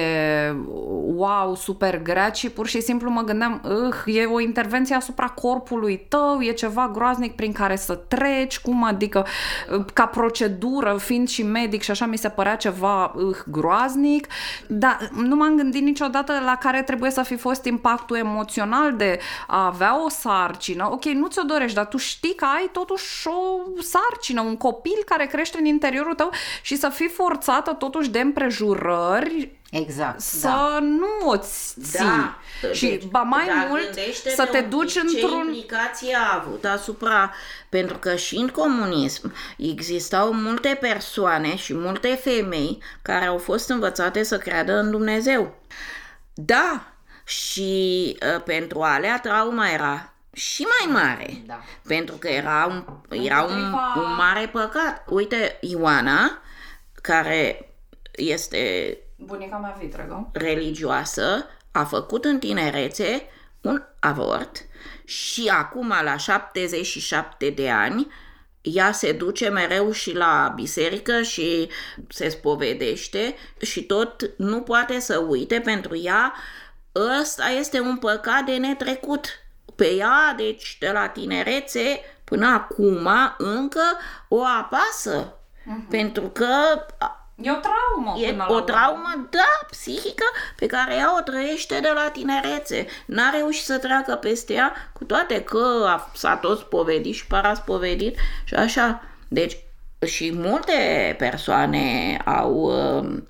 wow, super grea, ci pur și simplu mă gândeam, uh, e o intervenție asupra corpului tău, e ceva groaznic prin care să treci, cum adică uh, ca procedură, fiind și medic și așa mi se părea ceva uh, groaznic, dar nu m-am gândit niciodată la care trebuie să fi fost impactul emoțional de a avea o sarcină. Ok, nu ți-o dorești, dar tu știi că ai totuși o sarcină, un copil care crește în interiorul tău și să fii forțată totuși de împrejurări Exact, să da. nu o ții. da. și Deci, ba mai dar mult gândește-te să te un duci pic într-un... Ce implicație a avut asupra... Pentru că și în comunism existau multe persoane și multe femei care au fost învățate să creadă în Dumnezeu. Da, și uh, pentru alea trauma era și mai mare. Da. Pentru că era un, era un, Împotriva- un mare păcat. Uite, Ioana, care este Bunica mea vitregă. religioasă, a făcut în tinerețe un avort și acum, la 77 de ani, ea se duce mereu și la biserică și se spovedește și tot nu poate să uite pentru ea ăsta este un păcat de netrecut. Pe ea, deci de la tinerețe până acum, încă o apasă. Pentru că E o traumă E până o la traumă, da, psihică, pe care ea o trăiește de la tinerețe. N-a reușit să treacă peste ea, cu toate că a, s-a tot spovedit și paraspovedit și așa. Deci, și multe persoane au... uh,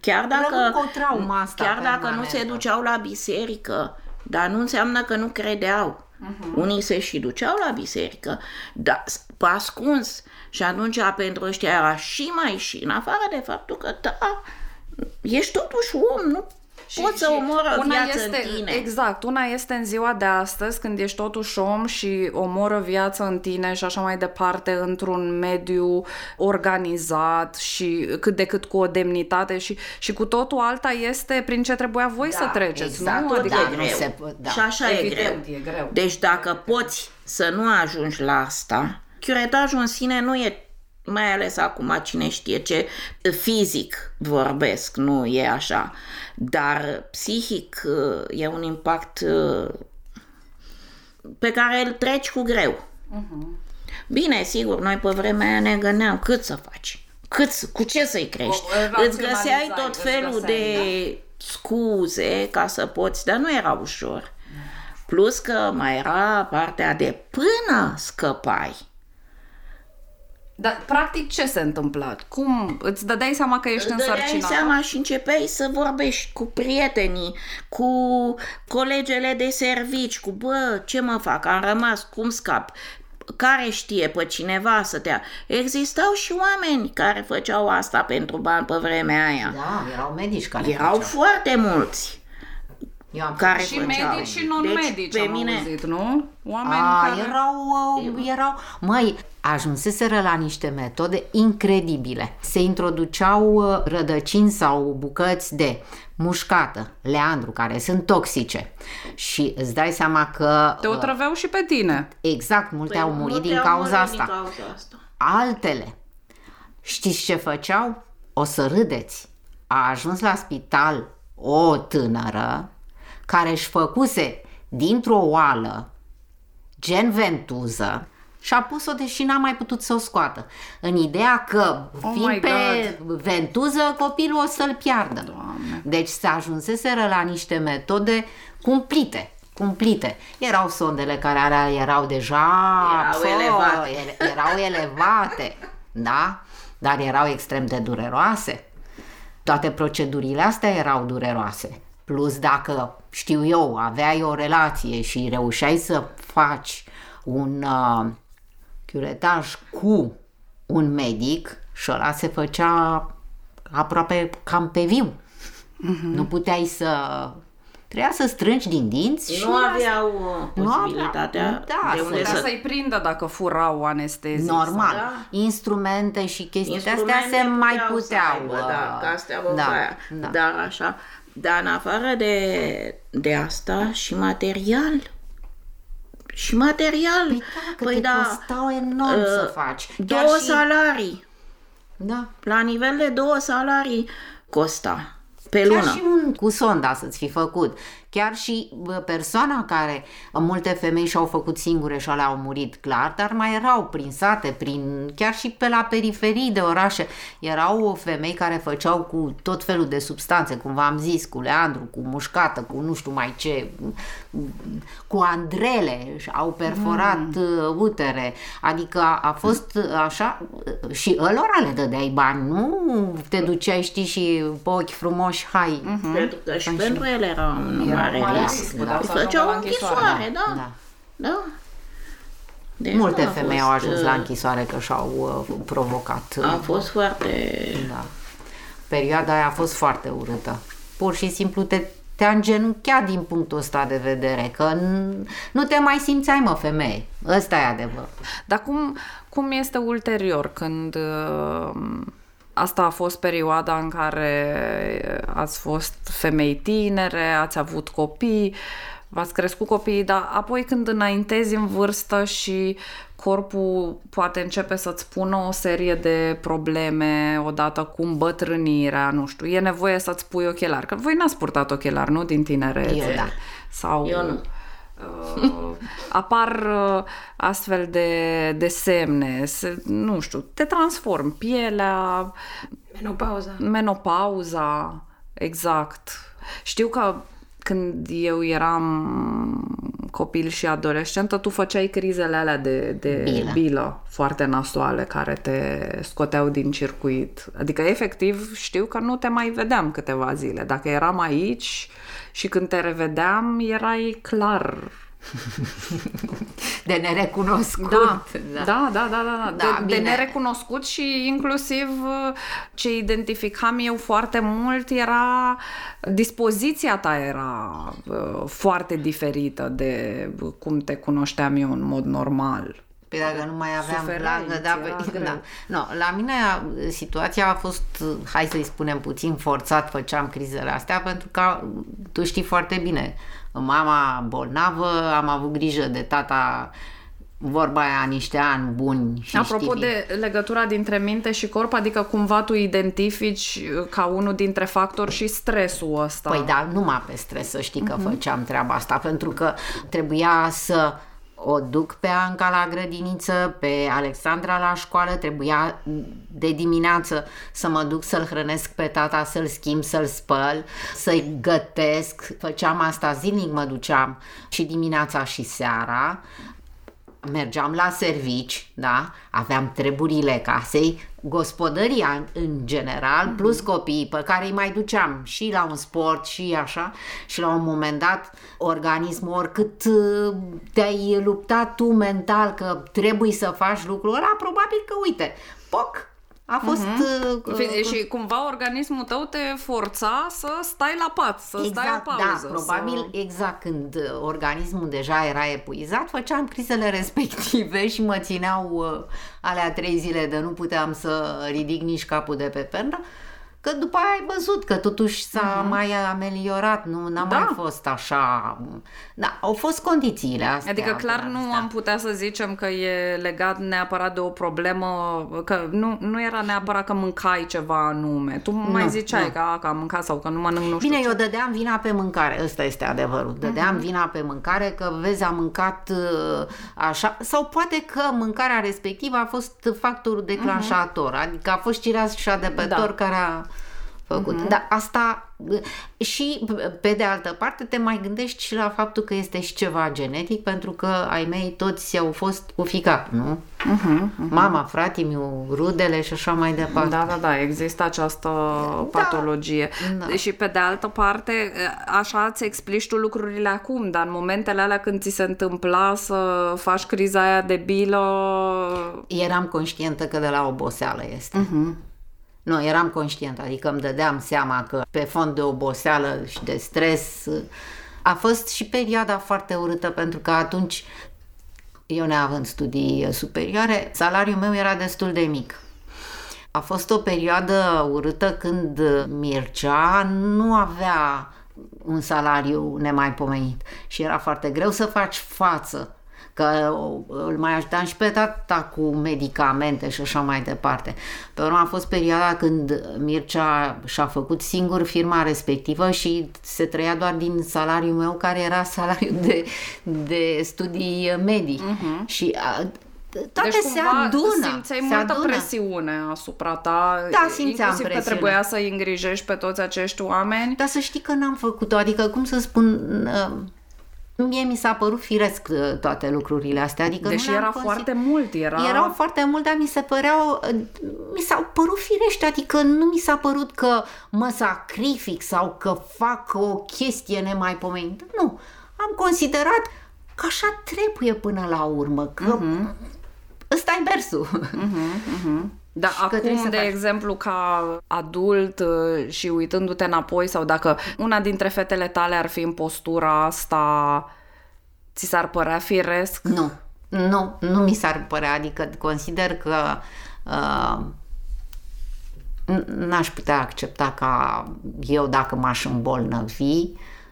Chiar dacă, Rămân cu o traumă asta chiar dacă nu permanentă. se duceau la biserică, dar nu înseamnă că nu credeau. Uh-huh. Unii se și duceau la biserică, dar s- pe ascuns. Și atunci pentru ăștia era și mai și, în afară de faptul că, da, ești totuși om, nu și, poți să omoră una viață este, în tine. Exact, una este în ziua de astăzi când ești totuși om și omoră viață în tine și așa mai departe într-un mediu organizat și cât de cât cu o demnitate și, și cu totul alta este prin ce trebuia voi Da, să treceți, exact, nu? tot Adică, da, e nu greu. se po- da. Și așa Evident, e greu. e greu. Deci dacă poți să nu ajungi la asta, curetajul în sine nu e mai ales acum cine știe ce, fizic vorbesc, nu e așa, dar psihic e un impact uh, pe care îl treci cu greu. Bine, sigur, noi pe vremea aia ne gândeam cât să faci, cât, să- cu ce să-i crești. O- Îți găseai raționalizai, tot îți felul găseai, de scuze ca să poți, dar nu era ușor. Plus că mai era partea de până scăpai. Dar, practic, ce se întâmplă? Cum îți dădeai seama că ești Îți dădeai însărcinată? seama și începeai să vorbești cu prietenii, cu colegele de servici, cu bă, ce mă fac, am rămas, cum scap, care știe pe cineva să te... Existau și oameni care făceau asta pentru bani pe vremea aia. Da, erau medici care Erau făceau. foarte mulți Eu am care Și făceau. medici și non-medici, deci, pe am mine, auzit, nu? Oameni A, care... erau, uh, erau, măi, ajunseseră la niște metode incredibile. Se introduceau uh, rădăcini sau bucăți de mușcată, leandru, care sunt toxice. Și îți dai seama că Te uh, otrăveau și pe tine. exact, multe Păi, au murit multe din au cauza murit asta. Din cauza asta. Altele, știți ce făceau? O să râdeți. A ajuns la spital o tânără care își făcuse dintr-o oală gen ventuză și a pus-o deși n-a mai putut să o scoată. În ideea că, Oh fiind my pe ventuză, copilul o să-l piardă. Doamne. Deci se ajunseseră la niște metode cumplite. Cumplite. Erau sondele care alea erau deja Erau pă, elevate. ele- erau elevate, da? Dar erau extrem de dureroase. Toate procedurile astea erau dureroase. Plus dacă, știu eu, aveai o relație și reușeai să faci un uh, curetaj cu un medic și ăla se făcea aproape cam pe viu. Nu puteai să... Trebuia să strângi din dinți și Nu asta- aveau uh, Nu posibilitatea aveau- da, de să- unde Ca să... să-i prindă dacă furau anestezii. Normal. Da. Instrumente și chestii astea Instrumente se mai puteau să puteau. aibă, da, că astea vă da, aia. da. Dar așa, dar în afară de, de asta și material. Și material. Păi da, că te costau enorm să faci. Chiar Două și- salarii. Da. La nivel de două salarii costa pe Chiar lună. și un cu sonda să-ți fi făcut. Chiar și bă, persoana care, multe femei și-au făcut singure și alea au murit, clar, dar mai erau prin sate, prin, chiar și pe la periferii de orașe, erau femei care făceau cu tot felul de substanțe, cum v-am zis, cu leandru, cu mușcată, cu nu știu mai ce, cu andrele, și au perforat mm. utere, adică a, a fost uh, așa și ălora le dădeai bani, nu te duceai, știi, și pe ochi frumoși, hai, mm-hmm. Pentru că și pentru ele era un mare mare risc. risc, Da. puteau Îi să ajungă făceau la închisoare, închisoare, da. da. da. Deci Multe nu a femei fost, au ajuns la uh, închisoare că și-au uh, provocat. uh, A fost foarte... Da. Perioada aia a fost foarte urâtă. Pur și simplu te, te-a îngenunchiat din punctul ăsta de vedere, că n- nu te mai simțeai, mă, femeie. Ăsta e adevăr. Dar cum, cum este ulterior când uh, asta a fost perioada în care ați fost femei tinere, ați avut copii, v-ați crescut copiii, dar apoi când înaintezi în vârstă și corpul poate începe să-ți pună o serie de probleme odată cu îmbătrânirea, nu știu, e nevoie să-ți pui ochelari, că voi n-ați purtat ochelari, nu, din tinerețe? Eu da. Sau... Eu nu. Uh, apar uh, astfel de, de semne, se, nu știu, te transform pielea, Menopauza. Menopauza, exact. Știu că când eu eram copil și adolescentă, tu făceai crizele alea de, de bilă. bilă foarte nasoale care te scoteau din circuit. Adică, efectiv, știu că nu te mai vedeam câteva zile. Dacă eram aici și când te revedeam, erai clar de nerecunoscut. Da, da, da, da, da, da. da de, de nerecunoscut și inclusiv uh, ce identificam eu foarte mult era dispoziția ta era uh, foarte diferită de cum te cunoșteam eu în mod normal. Păi dacă nu mai aveam plagă, da, păi, da. No, la mine situația a fost, hai să-i spunem puțin forțat, făceam crizele astea, pentru că tu știi foarte bine, mama bolnavă, am avut grijă de tata vorba aia niște ani buni și Apropo știi. de legătura dintre minte și corp, adică cumva tu identifici ca unul dintre factori și stresul ăsta. Păi da, numai pe stres să știi că uh-huh. făceam treaba asta, pentru că trebuia să o duc pe Anca la grădiniță, pe Alexandra la școală, trebuia de dimineață să mă duc să-l hrănesc pe tata, să-l schimb, să-l spăl, să-i gătesc. Făceam asta zilnic, mă duceam și dimineața și seara mergeam la servici, da? aveam treburile casei, gospodăria în general, mm-hmm. plus copiii pe care îi mai duceam și la un sport și așa și la un moment dat organismul oricât uh, te-ai luptat tu mental că trebuie să faci lucrul ăla, probabil că uite, poc, a fost... Uh-huh. Uh, și cumva organismul tău te forța să stai la pat, să exact, stai la pauză. Da, probabil să... exact când organismul deja era epuizat, făceam crizele respective și mă țineau uh, alea trei zile de nu puteam să ridic nici capul de pe pernă. Că după aia ai văzut că totuși s-a uh-huh. mai ameliorat, nu n-a da. mai fost așa. Da, au fost condițiile astea. Adică clar nu astea. am putea să zicem că e legat neapărat de o problemă, că nu, nu era neapărat că mâncai ceva anume. Tu nu, mai ziceai nu. că, a, că am mâncat sau că nu mănânc nu știu Bine, ce. eu dădeam vina pe mâncare, ăsta este adevărul. Dădeam uh-huh. vina pe mâncare că vezi am mâncat uh, așa sau poate că mâncarea respectivă a fost factorul declanșator, uh-huh. adică a fost cireașa de pe da. care a făcut. Uh-huh. Dar asta și pe de altă parte te mai gândești și la faptul că este și ceva genetic pentru că ai mei toți au fost cu ficat, nu? Uh-huh, uh-huh. Mama, fratimiu, rudele și așa mai departe. Da, da, da, există această da. patologie. Da. Și pe de altă parte, așa îți explici tu lucrurile acum, dar în momentele alea când ți se întâmpla să faci criza aia de bilă... Eram conștientă că de la oboseală este. Uh-huh. Nu, eram conștient, adică îmi dădeam seama că pe fond de oboseală și de stres a fost și perioada foarte urâtă pentru că atunci eu neavând studii superioare, salariul meu era destul de mic. A fost o perioadă urâtă când Mircea nu avea un salariu nemaipomenit și era foarte greu să faci față că îl mai ajutam și pe tata cu medicamente și așa mai departe. Pe urmă a fost perioada când Mircea și-a făcut singur firma respectivă și se trăia doar din salariul meu, care era salariul de, de studii medii. Uh-huh. Și a, toate deci, se adună. simțeai se multă adună. presiune asupra ta. Da, simțeam inclusiv presiune. că trebuia să îi îngrijești pe toți acești oameni. Dar să știi că n-am făcut-o. Adică, cum să spun, Mie mi s-a părut firesc uh, toate lucrurile astea. Adică Deși nu era consider... foarte mult. Era... Erau foarte mult, dar mi se păreau... Uh, mi s-au părut firești, adică nu mi s-a părut că mă sacrific sau că fac o chestie nemaipomenită. Nu. Am considerat că așa trebuie până la urmă, că uh-huh. ăsta e mersul. Uh-huh, uh-huh. Da, și acum, de faci. exemplu, ca adult uh, și uitându-te înapoi sau dacă una dintre fetele tale ar fi în postura asta, ți s-ar părea firesc? Nu, nu, nu mi s-ar părea, adică consider că uh, n-aș putea accepta ca eu dacă m-aș îmbolnăvi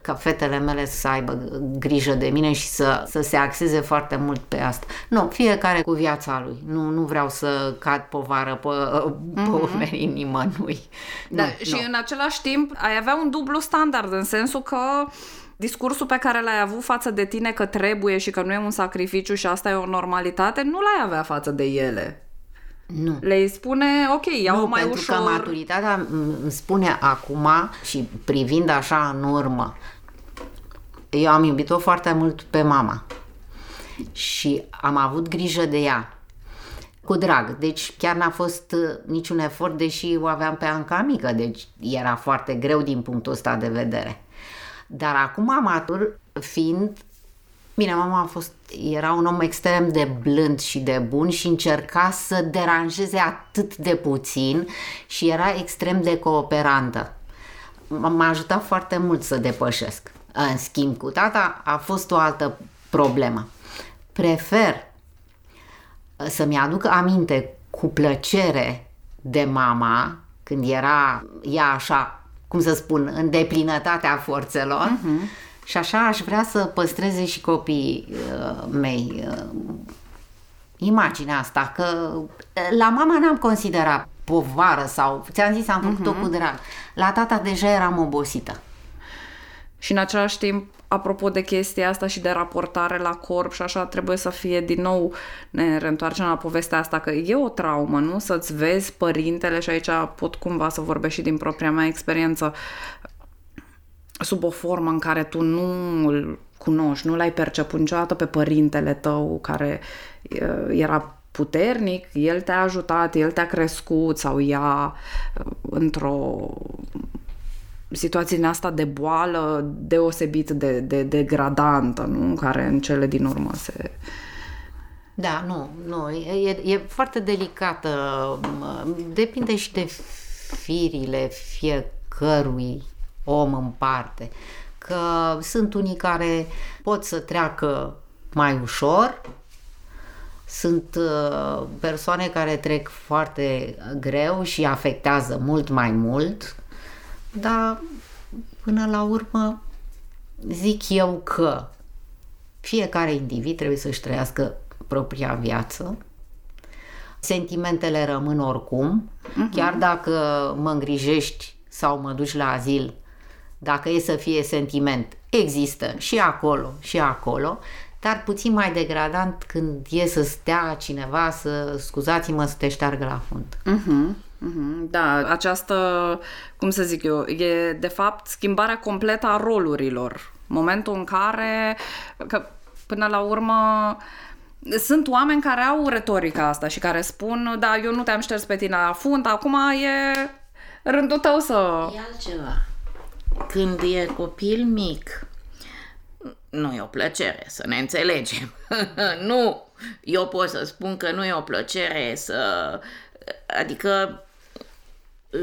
ca fetele mele să aibă grijă de mine și să, să se axeze foarte mult pe asta. Nu, fiecare cu viața lui. Nu, nu vreau să cad povară pe, pe mm-hmm. umerii nimănui. Da, nu, și nu. în același timp ai avea un dublu standard, în sensul că discursul pe care l-ai avut față de tine că trebuie și că nu e un sacrificiu și asta e o normalitate, nu l-ai avea față de ele. Nu. Le spune, ok, iau nu, mai pentru ușor. că maturitatea îmi spune acum și privind așa în urmă, eu am iubit-o foarte mult pe mama și am avut grijă de ea cu drag. Deci chiar n-a fost uh, niciun efort, deși o aveam pe Anca mică, deci era foarte greu din punctul ăsta de vedere. Dar acum matur, fiind Bine, mama a fost, era un om extrem de blând și de bun și încerca să deranjeze atât de puțin și era extrem de cooperantă. M- M-a ajutat foarte mult să depășesc. În schimb, cu tata a fost o altă problemă. Prefer să-mi aduc aminte cu plăcere de mama când era ea așa, cum să spun, în deplinătatea forțelor uh-huh. și așa aș vrea să păstreze și copiii uh, mei uh, imaginea asta, că uh, la mama n-am considerat povară sau, ți-am zis, am făcut-o uh-huh. cu drag. La tata deja eram obosită. Și în același timp, apropo de chestia asta și de raportare la corp și așa, trebuie să fie din nou, ne reîntoarcem la povestea asta, că e o traumă, nu? Să-ți vezi părintele și aici pot cumva să vorbesc și din propria mea experiență sub o formă în care tu nu îl cunoști, nu l-ai perceput niciodată pe părintele tău care uh, era puternic, el te-a ajutat, el te-a crescut sau ea uh, într-o situație din asta de boală deosebit de, de degradantă, nu? Care în cele din urmă se... Da, nu, nu, e, e foarte delicată, depinde și de firile fiecărui om în parte, că sunt unii care pot să treacă mai ușor, sunt uh, persoane care trec foarte greu și afectează mult mai mult, dar până la urmă zic eu că fiecare individ trebuie să-și trăiască propria viață. Sentimentele rămân oricum, uh-huh. chiar dacă mă îngrijești sau mă duci la azil, dacă e să fie sentiment, există și acolo și acolo, dar puțin mai degradant când e să stea cineva să, scuzați-mă, să te șteargă la fund. Uh-huh. Uh-huh. Da, această, cum să zic eu, e de fapt schimbarea completă a rolurilor. Momentul în care, că până la urmă, sunt oameni care au retorica asta și care spun, da, eu nu te-am șters pe tine la fund, acum e rândul tău să... E altceva. Când e copil mic, nu e o plăcere să ne înțelegem. nu, eu pot să spun că nu e o plăcere să... Adică,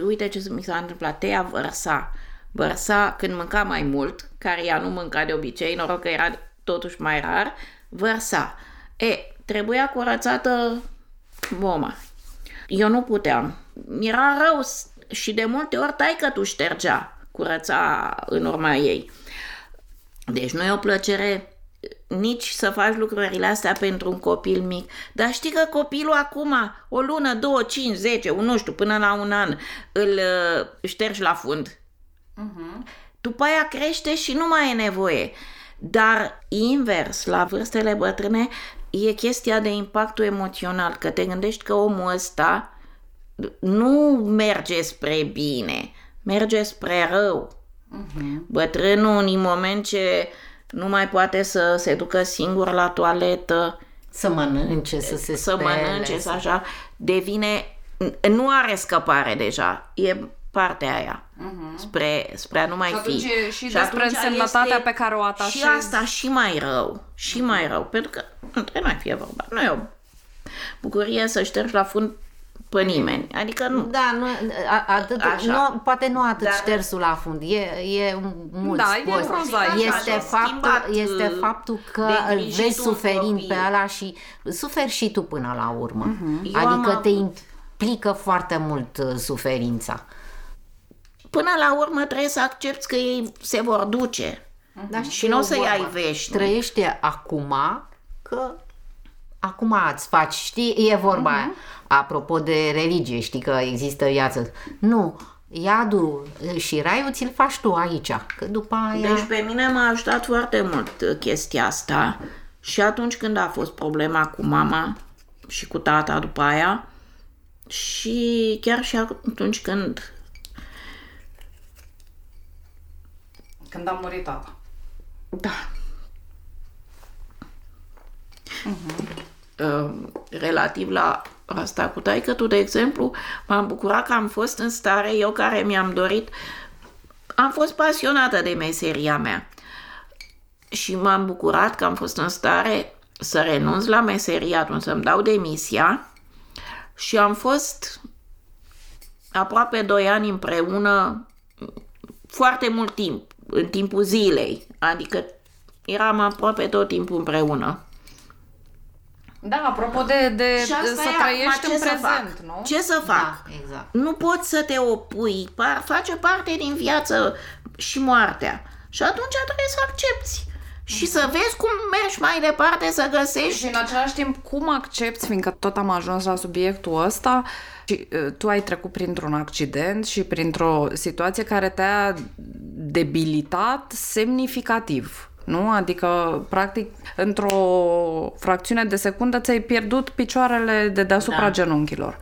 uite ce mi s-a întâmplat, Teia vărsa. Vărsa când mânca mai mult, care ea nu mânca de obicei, noroc că era totuși mai rar, vărsa. E, trebuia curățată boma. Eu nu puteam. Era rău și de multe ori taică tu ștergea, curăța în urma ei. Deci nu e o plăcere nici să faci lucrurile astea pentru un copil mic. Dar știi că copilul acum, o lună, două, cinci, zece, un, nu știu, până la un an, îl uh, ștergi la fund. Uh-huh. După aia crește și nu mai e nevoie. Dar invers, la vârstele bătrâne, e chestia de impactul emoțional, că te gândești că omul ăsta nu merge spre bine, merge spre rău. Uh-huh. Bătrânul, în moment ce nu mai poate să se ducă singur la toaletă, să mănânce, să se să spele, mănânce, să așa, devine, nu are scăpare deja, e partea aia, uh-huh. spre, spre a nu mai și fi. Și, și despre însemnătatea pe care o atașezi. Și asta și mai rău, și mai rău, pentru că nu trebuie mai fie vorba. Nu e o bucurie să ștergi la fund pe nimeni. Adică nu. Da, nu, a, atât, nu, poate nu atât Dar, ștersul la fund, e, e mult da, spus. E prozaic, este, faptul, este faptul că îl vezi suferind copil. pe ăla și suferi și tu până la urmă. Uh-huh. Adică te implică foarte mult uh, suferința. Până la urmă trebuie să accepti că ei se vor duce. Uh-huh. Da, și nu o să-i ai vești. Trăiește acum că acum îți faci, știi, e vorba uh-huh. aia. Apropo de religie, știi că există viață. Nu, iadul și raiul ți-l faci tu aici, că după aia... Deci pe mine m-a ajutat foarte mult chestia asta și atunci când a fost problema cu mama și cu tata după aia, Și chiar și atunci când Când a murit tata. Da. Uh, Relativ la asta cu taică tu, de exemplu, m-am bucurat că am fost în stare, eu care mi-am dorit, am fost pasionată de meseria mea. Și m-am bucurat că am fost în stare să renunț la meserie atunci, să-mi dau demisia. Și am fost aproape doi ani împreună foarte mult timp, în timpul zilei, adică eram aproape tot timpul împreună. Da, apropo de, de, Și asta de să e, trăiești acum, ce în să prezent, fac? nu? Ce să fac? Da, exact. Nu poți să te opui, pa- face parte din viață și moartea. Și atunci trebuie să accepti. Și să vezi cum mergi mai departe, să Și găsești... în același timp, cum accepti, fiindcă tot am ajuns la subiectul ăsta, și uh, tu ai trecut printr-un accident și printr-o situație care te-a debilitat semnificativ. Nu? Adică, practic, într-o fracțiune de secundă ți-ai pierdut picioarele de deasupra Da. genunchilor.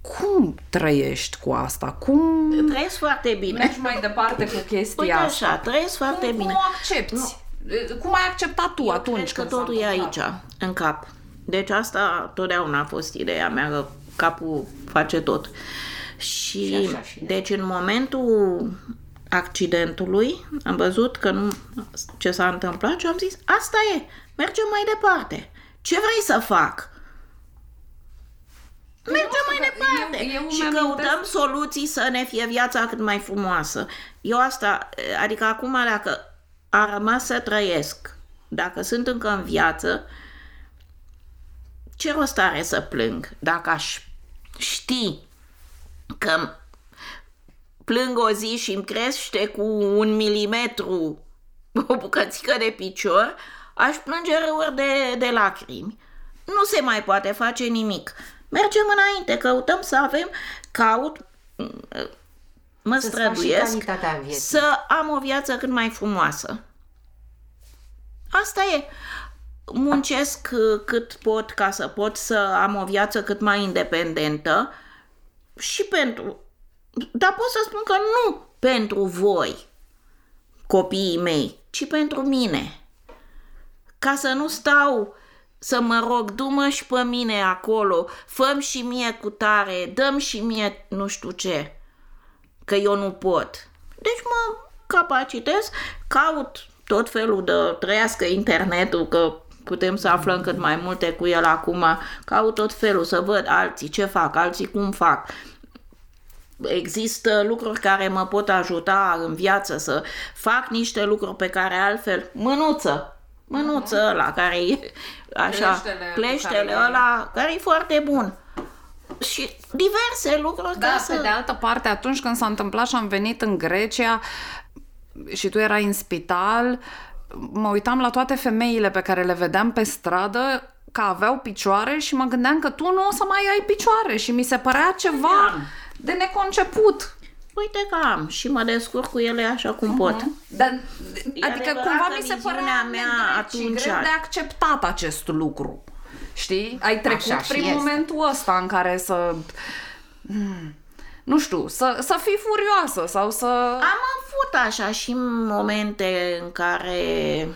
Cum trăiești cu asta? Cum Trăiesc foarte bine. mergi mai departe cu chestia Uite asta? așa, trăiesc foarte cum, bine. Cum o accepti? Cum ai acceptat tu atunci Cred că când s-a totul e întâmplat? aici, în cap. Deci asta totdeauna a fost ideea mea, că capul face tot. Și, Și așa și deci în momentul accidentului am văzut că nu ce s-a întâmplat și am zis, asta e, mergem mai departe. Ce vrei să fac? Mergem mai că departe eu- eu și îmi căutăm amintesc- soluții să ne fie viața cât mai frumoasă. Eu asta, adică acum dacă a rămas să trăiesc, dacă sunt încă în viață, ce rost are să plâng dacă aș ști că plâng o zi și îmi crește cu un milimetru o bucățică de picior, aș plânge râuri de, de lacrimi. Nu se mai poate face nimic. Mergem înainte, căutăm să avem, caut, mă Să-ți faci și străduiesc calitatea vieții. să am o viață cât mai frumoasă. Asta e. Muncesc uh, cât pot ca să pot să am o viață cât mai independentă și pentru... Dar pot să spun că nu pentru voi, copiii mei, ci pentru mine. Ca să nu stau să mă rog, du-mă și pe mine acolo, făm și mie cu tare, dăm și mie nu știu ce, că eu nu pot. Deci mă capacitez, caut tot felul de trăiască internetul, că putem să aflăm cât mai multe cu el acum, caut tot felul să văd alții ce fac, alții cum fac. Există lucruri care mă pot ajuta în viață să fac niște lucruri pe care altfel, mânuță, mânuță ăla care e așa, Cleștele cu cleștele care- ăla care e foarte bun. Și diverse lucruri Da, ca pe să... de altă parte, atunci când s-a întâmplat și am venit în Grecia și tu erai în spital, mă uitam la toate femeile pe care le vedeam pe stradă că aveau picioare și mă gândeam că tu nu o să mai ai picioare și mi se părea ceva Am. De neconceput. Uite că am și mă descurc cu ele așa cum pot. Dar, E adică adevărat cumva că mi se viziunea părea mea nedrept și atunci- greu de acceptat acest lucru. Știi? Ai trecut Așa și prin este. momentul ăsta în care să... Hmm, Nu știu, să, să fii furioasă sau să... Am avut așa și momente în care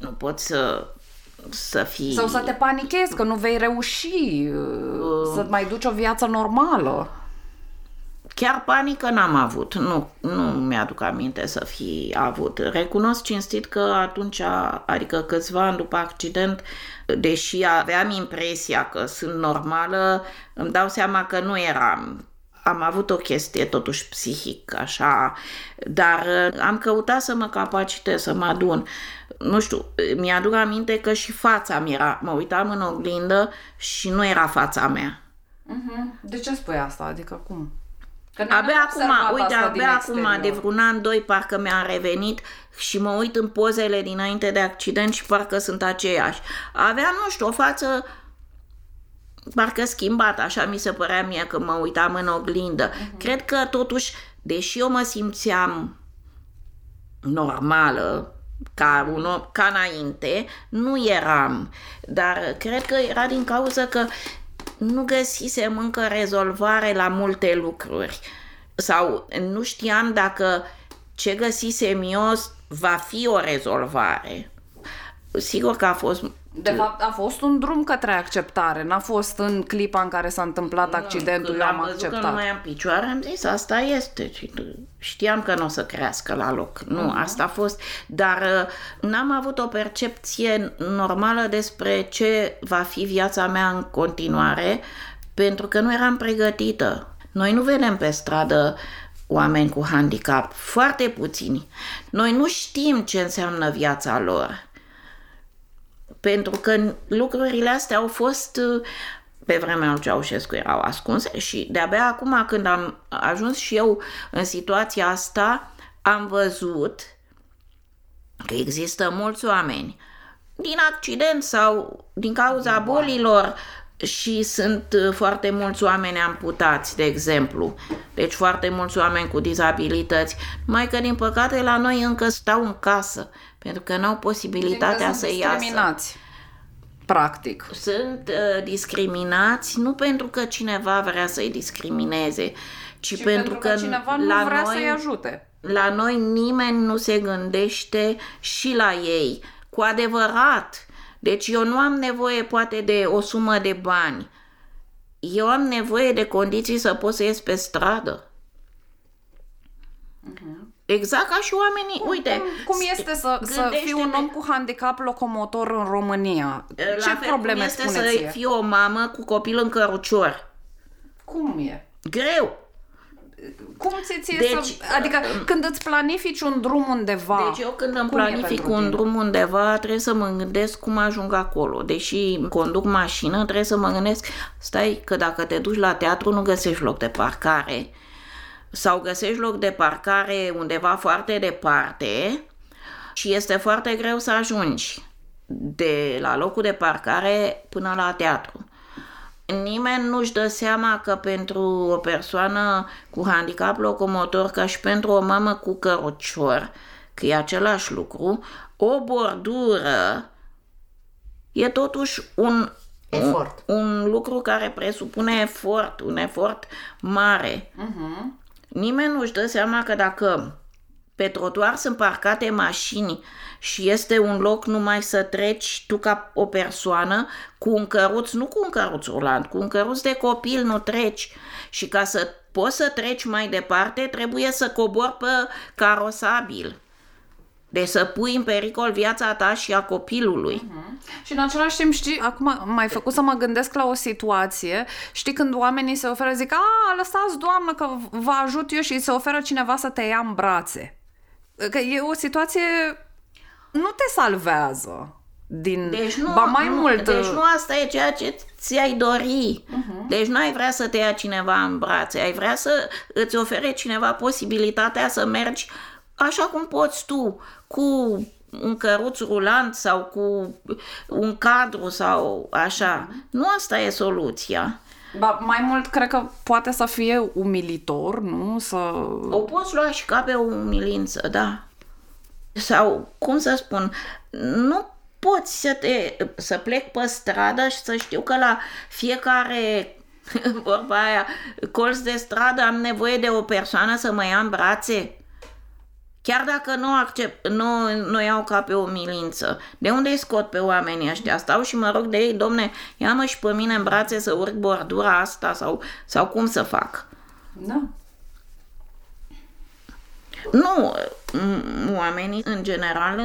nu pot să, să fii... Sau să te panichezi că nu vei reuși uh, să mai duci o viață normală. Chiar panică n-am avut, nu, nu mi-aduc aminte să fi avut. Recunosc cinstit că atunci, adică câțiva ani după accident, deși aveam impresia că sunt normală, îmi dau seama că nu eram. Am avut o chestie totuși psihic, așa, dar uh, am căutat să mă capacitez, să mă adun. Nu știu, mi-aduc aminte că și fața mi era, mă uitam în oglindă și nu era fața mea. De ce spui asta? Adică cum? Că Abia acum, uite, abia acum, de vreun an, doi, parcă mi-a revenit și mă uit în pozele dinainte de accident și parcă sunt aceiași. Aveam, nu știu, o față parcă schimbată, așa mi se părea mie că mă uitam în oglindă. Uh-huh. Cred că totuși, deși eu mă simțeam normală, ca, un om, ca înainte, nu eram. Dar cred că era din cauza că nu găsisem încă rezolvare la multe lucruri sau nu știam dacă ce găsisem eu va fi o rezolvare. Sigur că a fost de fapt, a fost un drum către acceptare, n-a fost în clipa în care s-a întâmplat accidentul, Când eu am am văzut acceptat. că nu mai am picioare, am zis, asta este. Și Știam că nu o să crească la loc. Nu, Mhm. asta a fost. Dar uh, n-am avut o percepție normală despre ce va fi viața mea în continuare, pentru că nu eram pregătită. Noi nu vedem pe stradă oameni cu handicap, foarte puțini. Noi nu știm ce înseamnă viața lor pentru că lucrurile astea au fost uh, pe vremea lui Ceaușescu erau ascunse și de-abia acum când am ajuns și eu în situația asta am văzut că există mulți oameni din accident sau din cauza bolilor și sunt uh, foarte mulți oameni amputați, de exemplu. Deci foarte mulți oameni cu dizabilități. Numai că, din păcate, la noi încă stau în casă, pentru că nu au posibilitatea Sunt să iasă discriminați, practic. sunt uh, discriminați nu pentru că cineva vrea să-i discrimineze, ci Și pentru, că, cineva nu la vrea noi, să-i ajute. la noi nimeni nu se gândește și la ei, cu adevărat. Deci eu nu am nevoie poate de o sumă de bani. Eu am nevoie de condiții să pot să ies pe stradă. Exact ca și oamenii, uite, Cum, cum este să, să fii un gândește-te- om cu handicap locomotor în România? la Ce fel probleme cum îți este spune să ție? fii o mamă cu copil în cărucior? Cum e? Greu. Cum ți ție Deci, să... Adică când îți planifici un drum undeva... Deci eu când îmi cum e planific pentru un tine? drum undeva, trebuie să mă gândesc cum ajung acolo. Deși conduc mașină, trebuie să mă gândesc, stai că dacă te duci la teatru nu găsești loc de parcare sau găsești loc de parcare undeva foarte departe și este foarte greu să ajungi de la locul de parcare până la teatru. Nimeni nu-și dă seama că pentru o persoană cu handicap locomotor, ca și pentru o mamă cu cărucior, că e același lucru, o bordură e totuși un, Efort. un, un lucru care presupune efort, un efort mare. Nimeni nu-și dă seama că dacă pe trotuar sunt parcate mașini și este un loc numai să treci tu ca o persoană cu un căruț, nu cu un căruț rulant, cu un căruț de copil nu treci. Și ca să poți să treci mai departe, trebuie să cobori pe carosabil. Deci să pui în pericol viața ta și a copilului. Și în același timp, știi, acum m-ai făcut să mă gândesc la o situație, știi, când oamenii se oferă, zic, a, lăsați, doamnă, că vă ajut eu și se oferă cineva să te ia în brațe. Că e o situație, nu te salvează din... Deci nu, ba mai nu, mult... Deci nu asta e ceea ce ți-ai dori. Uh-huh. Deci nu ai vrea să te ia cineva în brațe, ai vrea să îți ofere cineva posibilitatea să mergi așa cum poți tu, cu un căruț rulant sau cu un cadru sau așa. Uh-huh. Nu asta e soluția. Ba, mai mult, cred că poate să fie umilitor, nu? Să... O poți lua și ca pe o umilință, da. Sau, cum să spun, nu poți să, te, să plec pe stradă și să știu că la fiecare vorba aia, colț de stradă am nevoie de o persoană să mă ia în brațe. Chiar dacă nu, accept, nu, nu iau ca pe o milință, de unde îi scot pe oamenii ăștia? Stau și mă rog de ei, domne, ia-mă și pe mine în brațe să urc bordura asta sau, sau cum să fac? Da. Nu, m- oamenii în general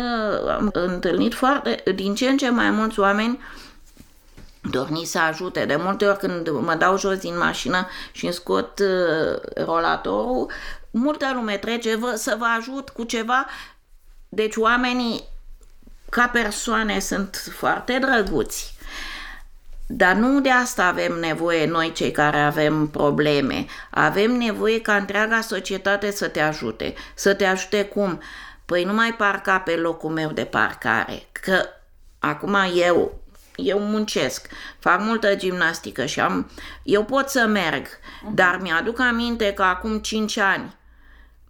am întâlnit foarte, din ce în ce mai mulți oameni dorni să ajute. De multe ori când mă dau jos din mașină și îmi scot uh, rolatorul, multă lume trece vă, să vă ajut cu ceva. Deci oamenii ca persoane sunt foarte drăguți. Dar nu de asta avem nevoie noi cei care avem probleme. Avem nevoie ca întreaga societate să te ajute. Să te ajute cum? Păi nu mai parca pe locul meu de parcare. Că acum eu, eu muncesc, fac multă gimnastică și am, eu pot să merg, dar mi-aduc aminte că acum 5 ani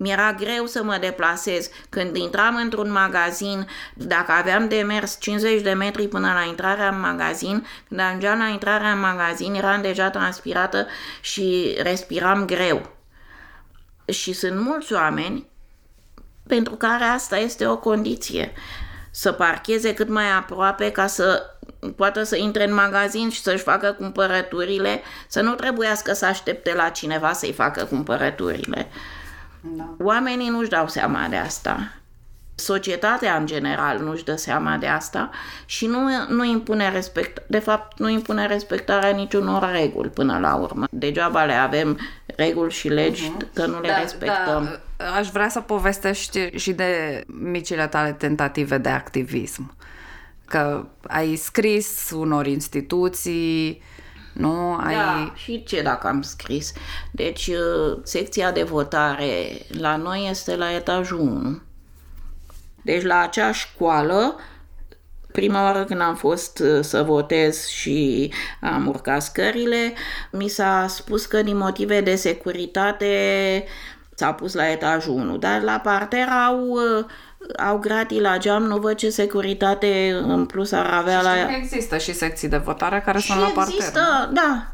Mi-era greu să mă deplasez. Când intram într-un magazin, dacă aveam de mers 50 de metri până la intrarea în magazin, când ajungeam la intrarea în magazin, eram deja transpirată și respiram greu. Și sunt mulți oameni pentru care asta este o condiție. Să parcheze cât mai aproape ca să poată să intre în magazin și să-și facă cumpărăturile, să nu trebuiască să aștepte la cineva să-i facă cumpărăturile. Da. Oamenii nu-și dau seama de asta. Societatea în general nu-și dă seama de asta și nu, nu impune respect, de fapt nu impune respectarea niciunor reguli până la urmă. Degeaba le avem reguli și legi uh-huh. că nu le da, respectăm. Da. Aș vrea să povestești și de micile tale tentative de activism. Că ai scris unor instituții, nu? Ai... Da, și ce dacă am scris? Deci, uh, secția de votare la noi este la etajul 1. Deci, la acea școală, prima oară când am fost uh, să votez și am urcat scările, mi s-a spus că din motive de securitate s-a pus la etajul 1, dar la parter au uh, au gratii la geam, nu văd ce securitate în plus ar avea și la... există și secții de votare care și sunt la parter. există, da.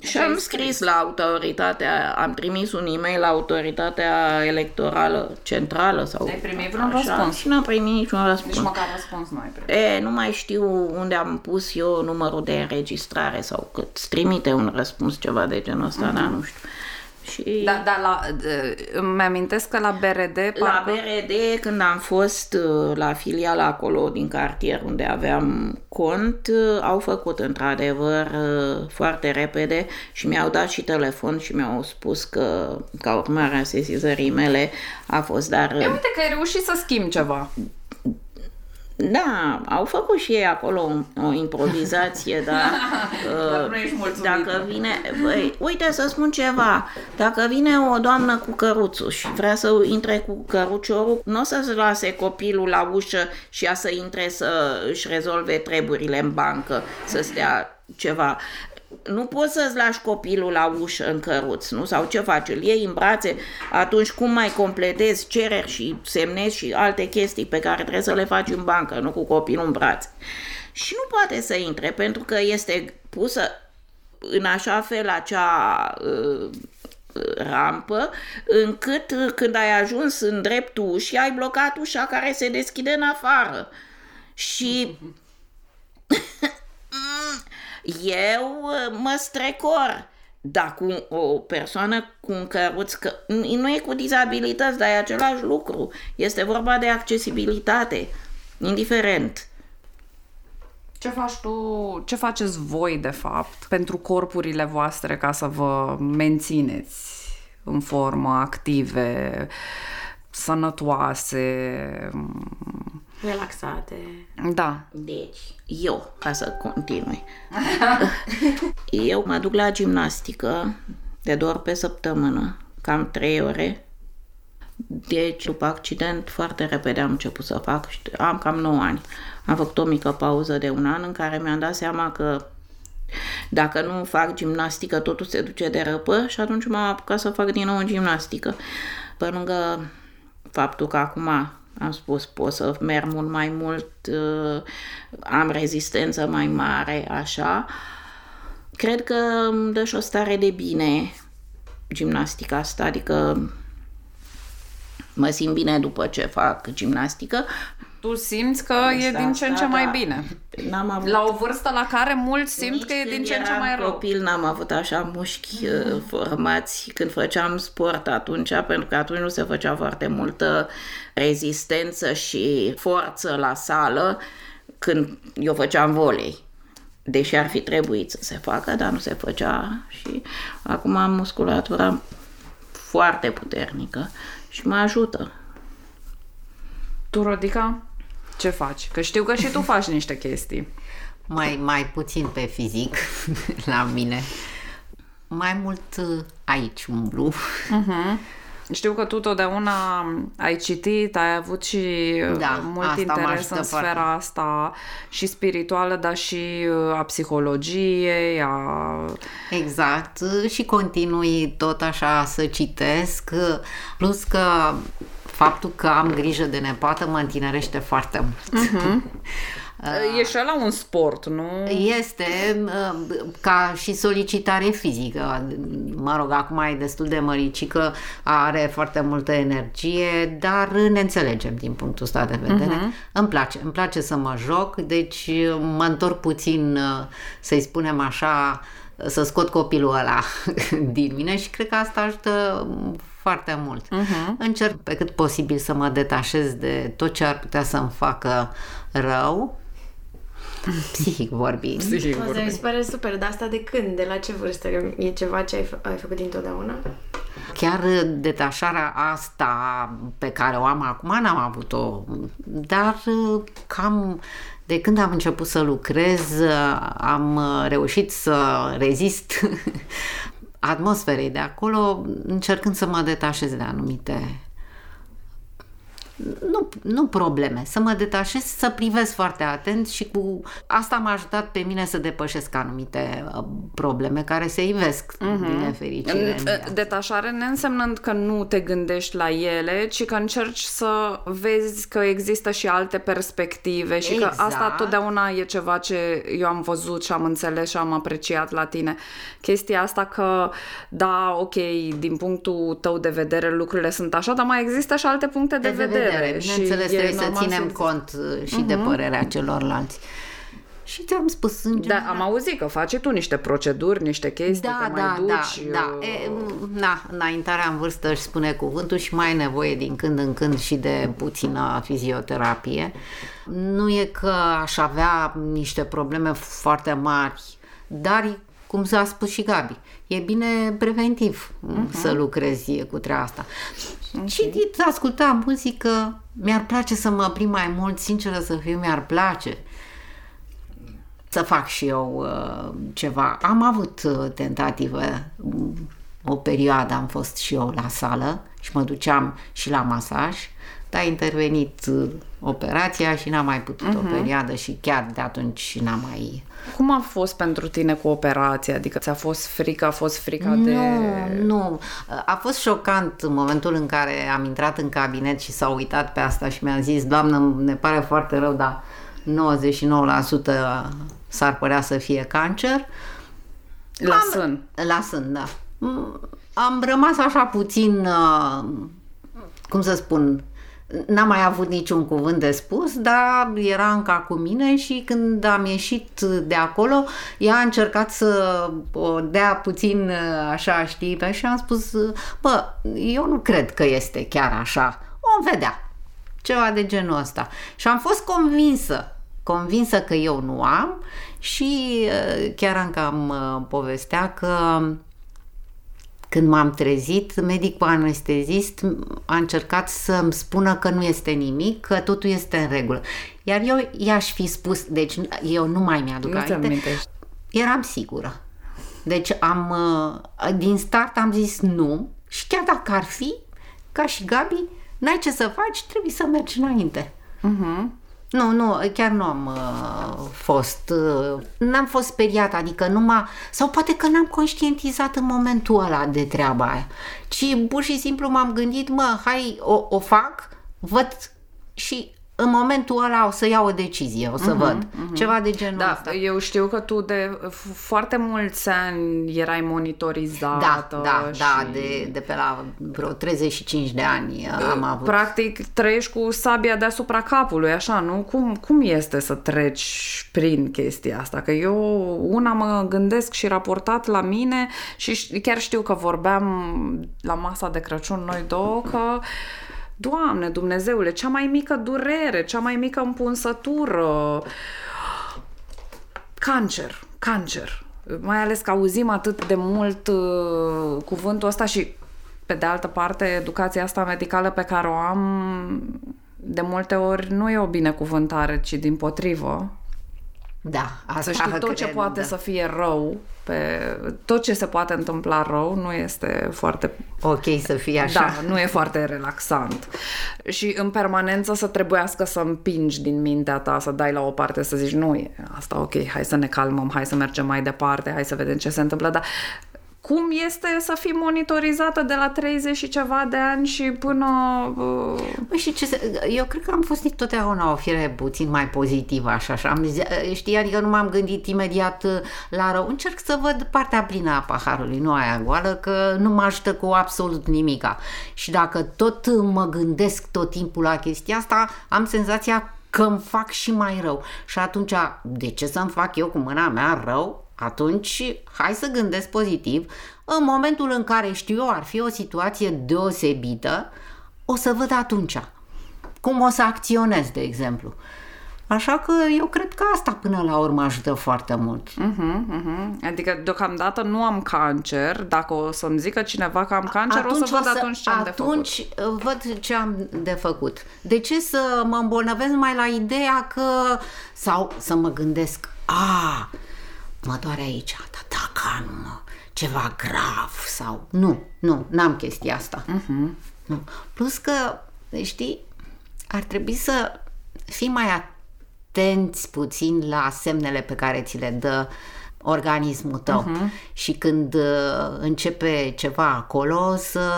Și am scris la autoritatea, am trimis un e-mail la autoritatea electorală centrală sau... Ai primit vreun așa, răspuns? Și n-am primit niciun răspuns. Nici măcar răspuns nu ai primit. E, nu mai știu unde am pus eu numărul de înregistrare sau cât trimite un răspuns, ceva de genul ăsta, mm-hmm. dar nu știu. Și... Da, da, la, îmi amintesc că la BRD... Parcă... La BRD, când am fost uh, la filiala acolo din cartier unde aveam cont, uh, au făcut într-adevăr uh, foarte repede și mi-au dat și telefon și mi-au spus că, ca urmare a sesizării mele, a fost, dar... E, uite că ai reușit să schimbi ceva. Da, au făcut și ei acolo o, o improvizație, dar uh, dacă vine, băi, uite să spun ceva, dacă vine o doamnă cu căruțul și vrea să intre cu căruciorul, nu o să-ți lase copilul la ușă și ea să intre să își rezolve treburile în bancă, să stea ceva nu poți să-ți lași copilul la ușă în căruț, nu? Sau ce faci? Îl iei în brațe, atunci cum mai completezi cereri și semnezi și alte chestii pe care trebuie să le faci în bancă, nu cu copilul în brațe. Și nu poate să intre pentru că este pusă în așa fel acea uh, rampă, încât uh, când ai ajuns în dreptul ușii, ai blocat ușa care se deschide în afară. Și eu uh, mă strecor. Dar cu o persoană cu un căruț, că nu e cu dizabilități, dar e același lucru. Este vorba de accesibilitate, indiferent. Ce faci tu, ce faceți voi, de fapt, pentru corpurile voastre ca să vă mențineți în formă, active, sănătoase? Relaxate. Da. Deci, eu, ca să continui, eu mă duc la gimnastică de doar pe săptămână, cam 3 ore. Deci, după accident, foarte repede am început să fac. Am cam 9 ani. Am făcut o mică pauză de un an în care mi-am dat seama că dacă nu fac gimnastică, totul se duce de răpă și atunci m-am apucat să fac din nou gimnastică. Pe lângă faptul că acum am spus, pot să merg mult mai mult, uh, am rezistență mai mare, așa. Cred că îmi dă și o stare de bine gimnastica asta, adică mă simt bine după ce fac gimnastică. Tu simți că asta, e din ce în ce da, mai bine. N-am avut... La o vârstă la care mulți simt că e din ce în ce mai rău. copil n-am avut așa mușchi mm. formați când făceam sport atunci, pentru că atunci nu se făcea foarte multă rezistență și forță la sală când eu făceam volei. Deși ar fi trebuit să se facă, dar nu se făcea și acum am musculatura foarte puternică și mă ajută. Tu, Rodica, ce faci? Că știu că și tu faci niște chestii. Mai, mai puțin pe fizic la mine. Mai mult uh, aici umblu. Uh-huh. Știu că tu totdeauna ai citit, ai avut și Da, mult asta mă interes ajută în foarte. sfera asta și spirituală, dar și uh, a psihologiei, a... Exact, și continui tot așa să citesc, plus că faptul că am grijă de nepoată mă întinerește foarte mult. E și la un sport, nu? Este uh, ca și solicitare fizică. Mă rog, acum e destul de măricică, are foarte multă energie, dar ne înțelegem din punctul ăsta de vedere. Uh-huh. Îmi place, îmi place să mă joc, deci mă întorc puțin, uh, să-i spunem așa, să scot copilul ăla din mine și cred că asta ajută foarte mult. Uh-huh. Încerc pe cât posibil să mă detașez de tot ce ar putea să-mi facă rău, psihic vorbind. Psihic Asta vorbind. mi se pare super, dar asta de când? De la ce vârstă? E ceva ce ai, fă- ai făcut dintotdeauna? Chiar detașarea asta pe care o am acum n-am avut-o, dar cam de când am început să lucrez am reușit să rezist atmosferei de acolo încercând să mă detașez de anumite nu, nu probleme, să mă detașez, să privesc foarte atent și cu asta m-a ajutat pe mine să depășesc anumite uh, probleme care se ivesc uh-huh. din nefericire. în viață. Detașare neînsemnând că nu te gândești la ele, ci că încerci să vezi că există și alte perspective și Exact. că asta totdeauna e ceva ce eu am văzut și am înțeles și am apreciat la tine. Chestia asta că, da, ok, din punctul tău de vedere lucrurile sunt așa, dar mai există și alte puncte de, de vedere. Și Bineînțeles, e trebuie să normal ținem existe. cont uh, și de părerea celorlalți. Și ți-am spus în Da, general... am auzit că faci tu niște proceduri, niște chestii, da, te mai da, duci. da, da. uh, E, na, înaintarea în vârstă își spune cuvântul și mai e nevoie din când în când și de puțină fizioterapie. Nu e că aș avea niște probleme foarte mari, dar cum s-a spus și Gabi, e bine preventiv uh-huh. să lucrezi cu treaba asta. Citit, asculta muzică, mi-ar place să mă prim mai mult, sinceră să fiu, mi-ar place să fac și eu uh, ceva. Am avut uh, tentative, mm, o perioadă am fost și eu la sală și mă duceam și la masaj, dar a intervenit uh, operația și n-am mai putut uh-huh. o perioadă și chiar de atunci n-am mai... Cum a fost pentru tine cu operația? Adică ți-a fost frică, a fost frica de... Nu, nu. A fost șocant în momentul în care am intrat în cabinet și s-a uitat pe asta și mi-a zis, doamnă, ne pare foarte rău, dar 99% s-ar părea să fie cancer. La Am- sân. La sân, da. Mm, Am rămas așa puțin, uh, cum să spun, n-am mai avut niciun cuvânt de spus, dar era încă cu mine și când am ieșit de acolo, ea a încercat să o dea puțin uh, așa, știi, pe- și am spus, uh, bă, eu nu cred că este chiar așa. O vedea. Ceva de genul ăsta. Și am fost convinsă, convinsă că eu nu am și uh, chiar încă am uh, povestea că când m-am trezit, medicul anestezist a încercat să-mi spună că nu este nimic, că totul este în regulă. Iar eu i-aș fi spus, deci eu nu mai mi-aduc Nu ți aminte, amintești. eram sigură. Deci am, uh, din start am zis nu și chiar dacă ar fi, ca și Gabi, n-ai ce să faci, trebuie să mergi înainte. Nu, nu, chiar nu am uh, fost, uh, n-am fost speriată, adică nu m-a, sau poate că n-am conștientizat în momentul ăla de treaba aia, ci pur și simplu m-am gândit, mă, hai, o, o fac, văd și în momentul ăla o să iau o decizie, o să uh-huh, văd, uh-huh. ceva de genul Da, ăsta. eu știu că tu de f- foarte mulți ani erai monitorizată. Da, da, și... da, de, de pe la vreo 35 de ani am avut. Practic trăiești cu sabia deasupra capului, așa, nu? Cum, cum este să treci prin chestia asta? Că eu una mă gândesc și raportat la mine și ș- chiar știu că vorbeam la masa de Crăciun noi două că Doamne, Dumnezeule, cea mai mică durere, cea mai mică împunsătură, cancer, cancer. Mai ales că auzim atât de mult uh, cuvântul ăsta și pe de altă parte educația asta medicală pe care o am de multe ori nu e o binecuvântare, ci din potrivă. Da, asta Să știi, tot cred, ce poate da. să fie rău, pe, tot ce se poate întâmpla rău, nu este foarte Ok să fie așa. Da, nu e foarte relaxant. Și în permanență să trebuiască să împingi din mintea ta, să dai la o parte, să zici, nu e asta, ok, hai să ne calmăm, hai să mergem mai departe, hai să vedem ce se întâmplă, dar cum este să fii monitorizată de la 30 și ceva de ani și până... Uh, Păi și ce să, eu cred că am fost totdeauna o fire puțin mai pozitivă, așa, așa. Am, zi- știi, adică nu m-am gândit imediat uh, la rău. Încerc să văd partea plină a paharului, nu aia goală, că nu mă ajută cu absolut nimica. Și dacă tot mă gândesc tot timpul la chestia asta, am senzația că îmi fac și mai rău. Și atunci, de ce să-mi fac eu cu mâna mea rău? Atunci, hai să gândesc pozitiv. În momentul în care știu eu ar fi o situație deosebită, o să văd atunci cum o să acționez, de exemplu. Așa că eu cred că asta până la urmă ajută foarte mult. uh-huh, uh-huh. Adică deocamdată nu am cancer, dacă o să-mi zică cineva că am cancer, o să văd atunci ce am de făcut. atunci uh, văd ce am de făcut. De ce să mă îmbolnăvesc mai la ideea că... Sau să mă gândesc, a, mă doare aici, dar dacă am ceva grav sau... Nu, nu, n-am chestia asta. Uh-huh. Nu. Plus că, știi, ar trebui să fii mai atenți puțin la semnele pe care ți le dă organismul tău uh-huh. și când uh, începe ceva acolo să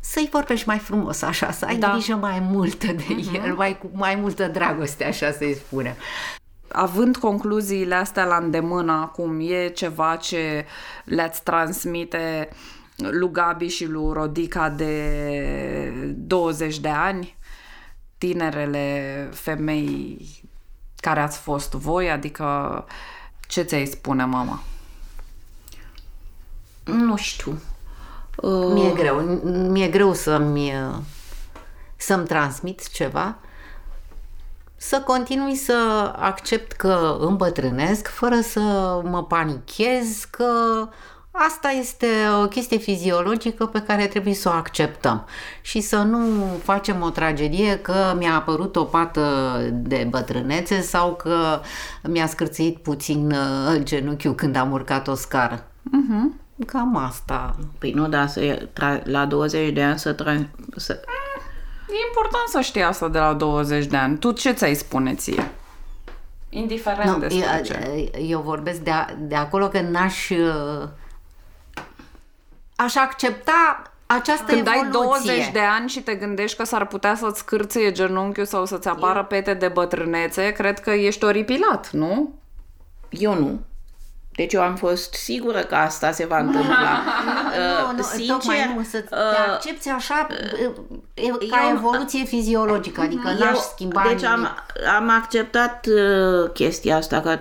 să-i vorbești mai frumos, așa, să ai Da. da. grijă mai multă de uh-huh. el, mai, cu mai multă dragoste, așa să-i spunem. Având concluziile astea la îndemână acum, e ceva ce le-ați transmite lui Gabi și lui Rodica de 20 de ani? Tinerele femei care ați fost voi? Adică ce ți-ai spune mama? Nu știu. Uh, Mi-e greu, mi-e greu să-mi, să-mi transmit ceva, să continui să accept că îmbătrânesc fără să mă panichez, că asta este o chestie fiziologică pe care trebuie să o acceptăm și să nu facem o tragedie că mi-a apărut o pată de bătrânețe sau că mi-a scârțit puțin uh, genunchiul când am urcat o scară. Uh-huh. Cam asta. Păi nu, da, să, tra- la 20 de ani să, tra- să... E important să știi asta de la 20 de ani. Tu ce ți-ai spune ție? Indiferent Nu, despre eu, ce. eu vorbesc de, a, de acolo că n-aș uh, aș accepta această Când ai evoluție. 20 de ani și te gândești că s-ar putea să-ți cârție genunchiul sau să-ți apară pete de bătrânețe, cred că ești oripilat, nu? Eu nu. Deci eu am fost sigură că asta se va întâmpla. Nu, nu, Sincer, tocmai nu, să te uh, accepti așa uh, ca eu- evoluție fiziologică, adică n-aș schimba Deci am, nimic. am acceptat uh, chestia asta, că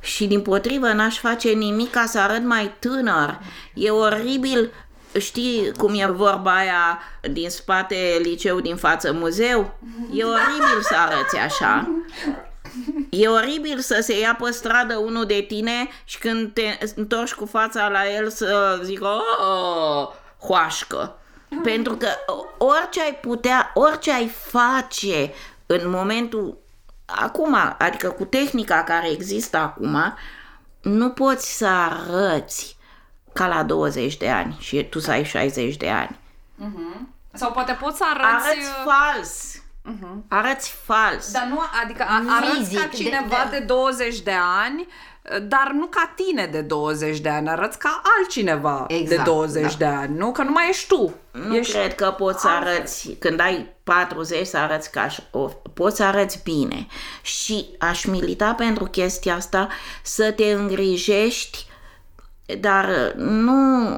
și din potrivă n-aș face nimic ca să arăt mai tânăr. E oribil, știi cum e vorba aia din spate liceu, din față muzeu? E oribil să arăți așa. E oribil să se ia pe stradă unul de tine și când te întorci cu fața la el să zică oh, hoașcă. Pentru că orice ai putea, orice ai face în momentul acum, adică cu tehnica care există acum, nu poți să arăți ca la 20 de ani și tu să ai 60 de ani. Sau poate poți să arăți... Arăți fals. Arăți fals. Dar nu, adică a- arăți Fizic, ca de- cineva de, de- 20 de ani, dar nu ca tine de 20 de ani, arăți ca altcineva de Exact, 20 da. de ani, nu? Că nu mai ești tu. Nu ești... cred că poți să arăți, când ai 40 să arăți ca aș- o, poți să arăți bine. Și aș milita pentru chestia asta să te îngrijești, dar nu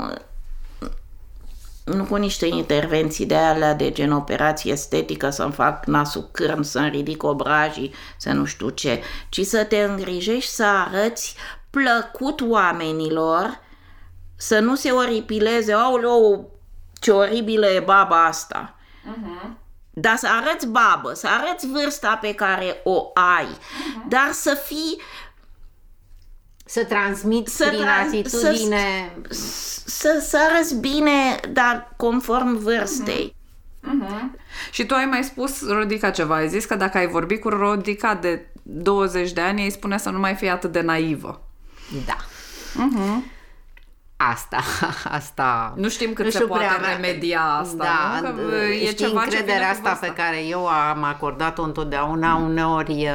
nu cu niște intervenții de alea de gen operație estetică, să-mi fac nasul cârm, să-mi ridic obrajii, să nu știu ce, ci să te îngrijești să arăți plăcut oamenilor, să nu se oripileze, aoleu, ce oribilă e baba asta. Dar să arăți babă, să arăți vârsta pe care o ai, dar să fii Să transmiți Să prin trans- atitudine... să, să arăți bine, dar conform vârstei. Și tu ai mai spus Rodica ceva, ai zis că dacă ai vorbit cu Rodica de 20 de ani, îi spune să nu mai fie atât de naivă. Da. Uh-huh. Asta, asta... Nu știm cât nu se poate prea, remedia asta, da, nu? Că e știi, ceva încrederea asta pe care eu am acordat-o întotdeauna, uneori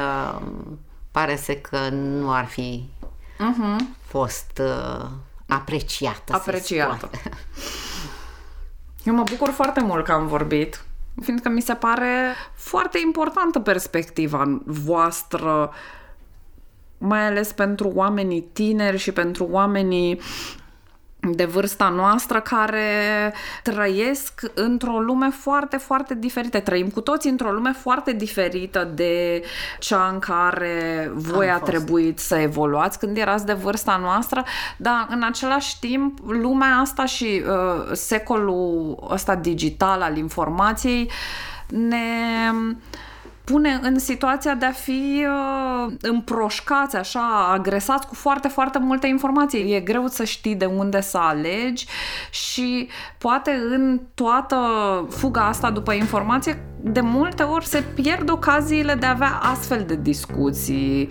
pare să că nu ar fi uh-huh. fost uh, apreciată. Apreciată. Eu mă bucur foarte mult că am vorbit, fiindcă mi se pare foarte importantă perspectiva voastră, mai ales pentru oamenii tineri și pentru oamenii de vârsta noastră care trăiesc într-o lume foarte, foarte diferită. Trăim cu toții într-o lume foarte diferită de cea în care voi a trebuit să evoluați când erați de vârsta noastră, dar în același timp lumea asta și uh, secolul ăsta digital al informației ne uh, pune în situația de a fi uh, împroșcați, așa, agresați cu foarte, foarte multe informații. E greu să știi de unde să alegi și poate în toată fuga asta după informație, de multe ori se pierd ocaziile de a avea astfel de discuții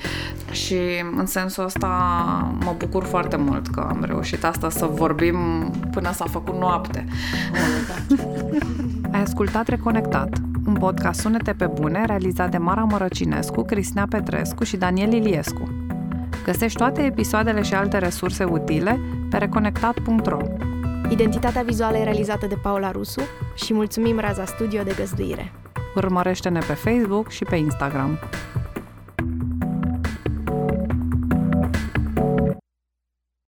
și în sensul ăsta mă bucur foarte mult că am reușit asta să vorbim până s-a făcut noapte. Ai ascultat Reconectat, un podcast Sunete pe bune realizat de Mara Mărăcinescu, Cristina Petrescu și Daniel Iliescu. Găsești toate episoadele și alte resurse utile pe reconectat.ro. Identitatea vizuală e realizată de Paula Rusu și mulțumim Raza Studio de găzduire. Urmărește-ne pe Facebook și pe Instagram.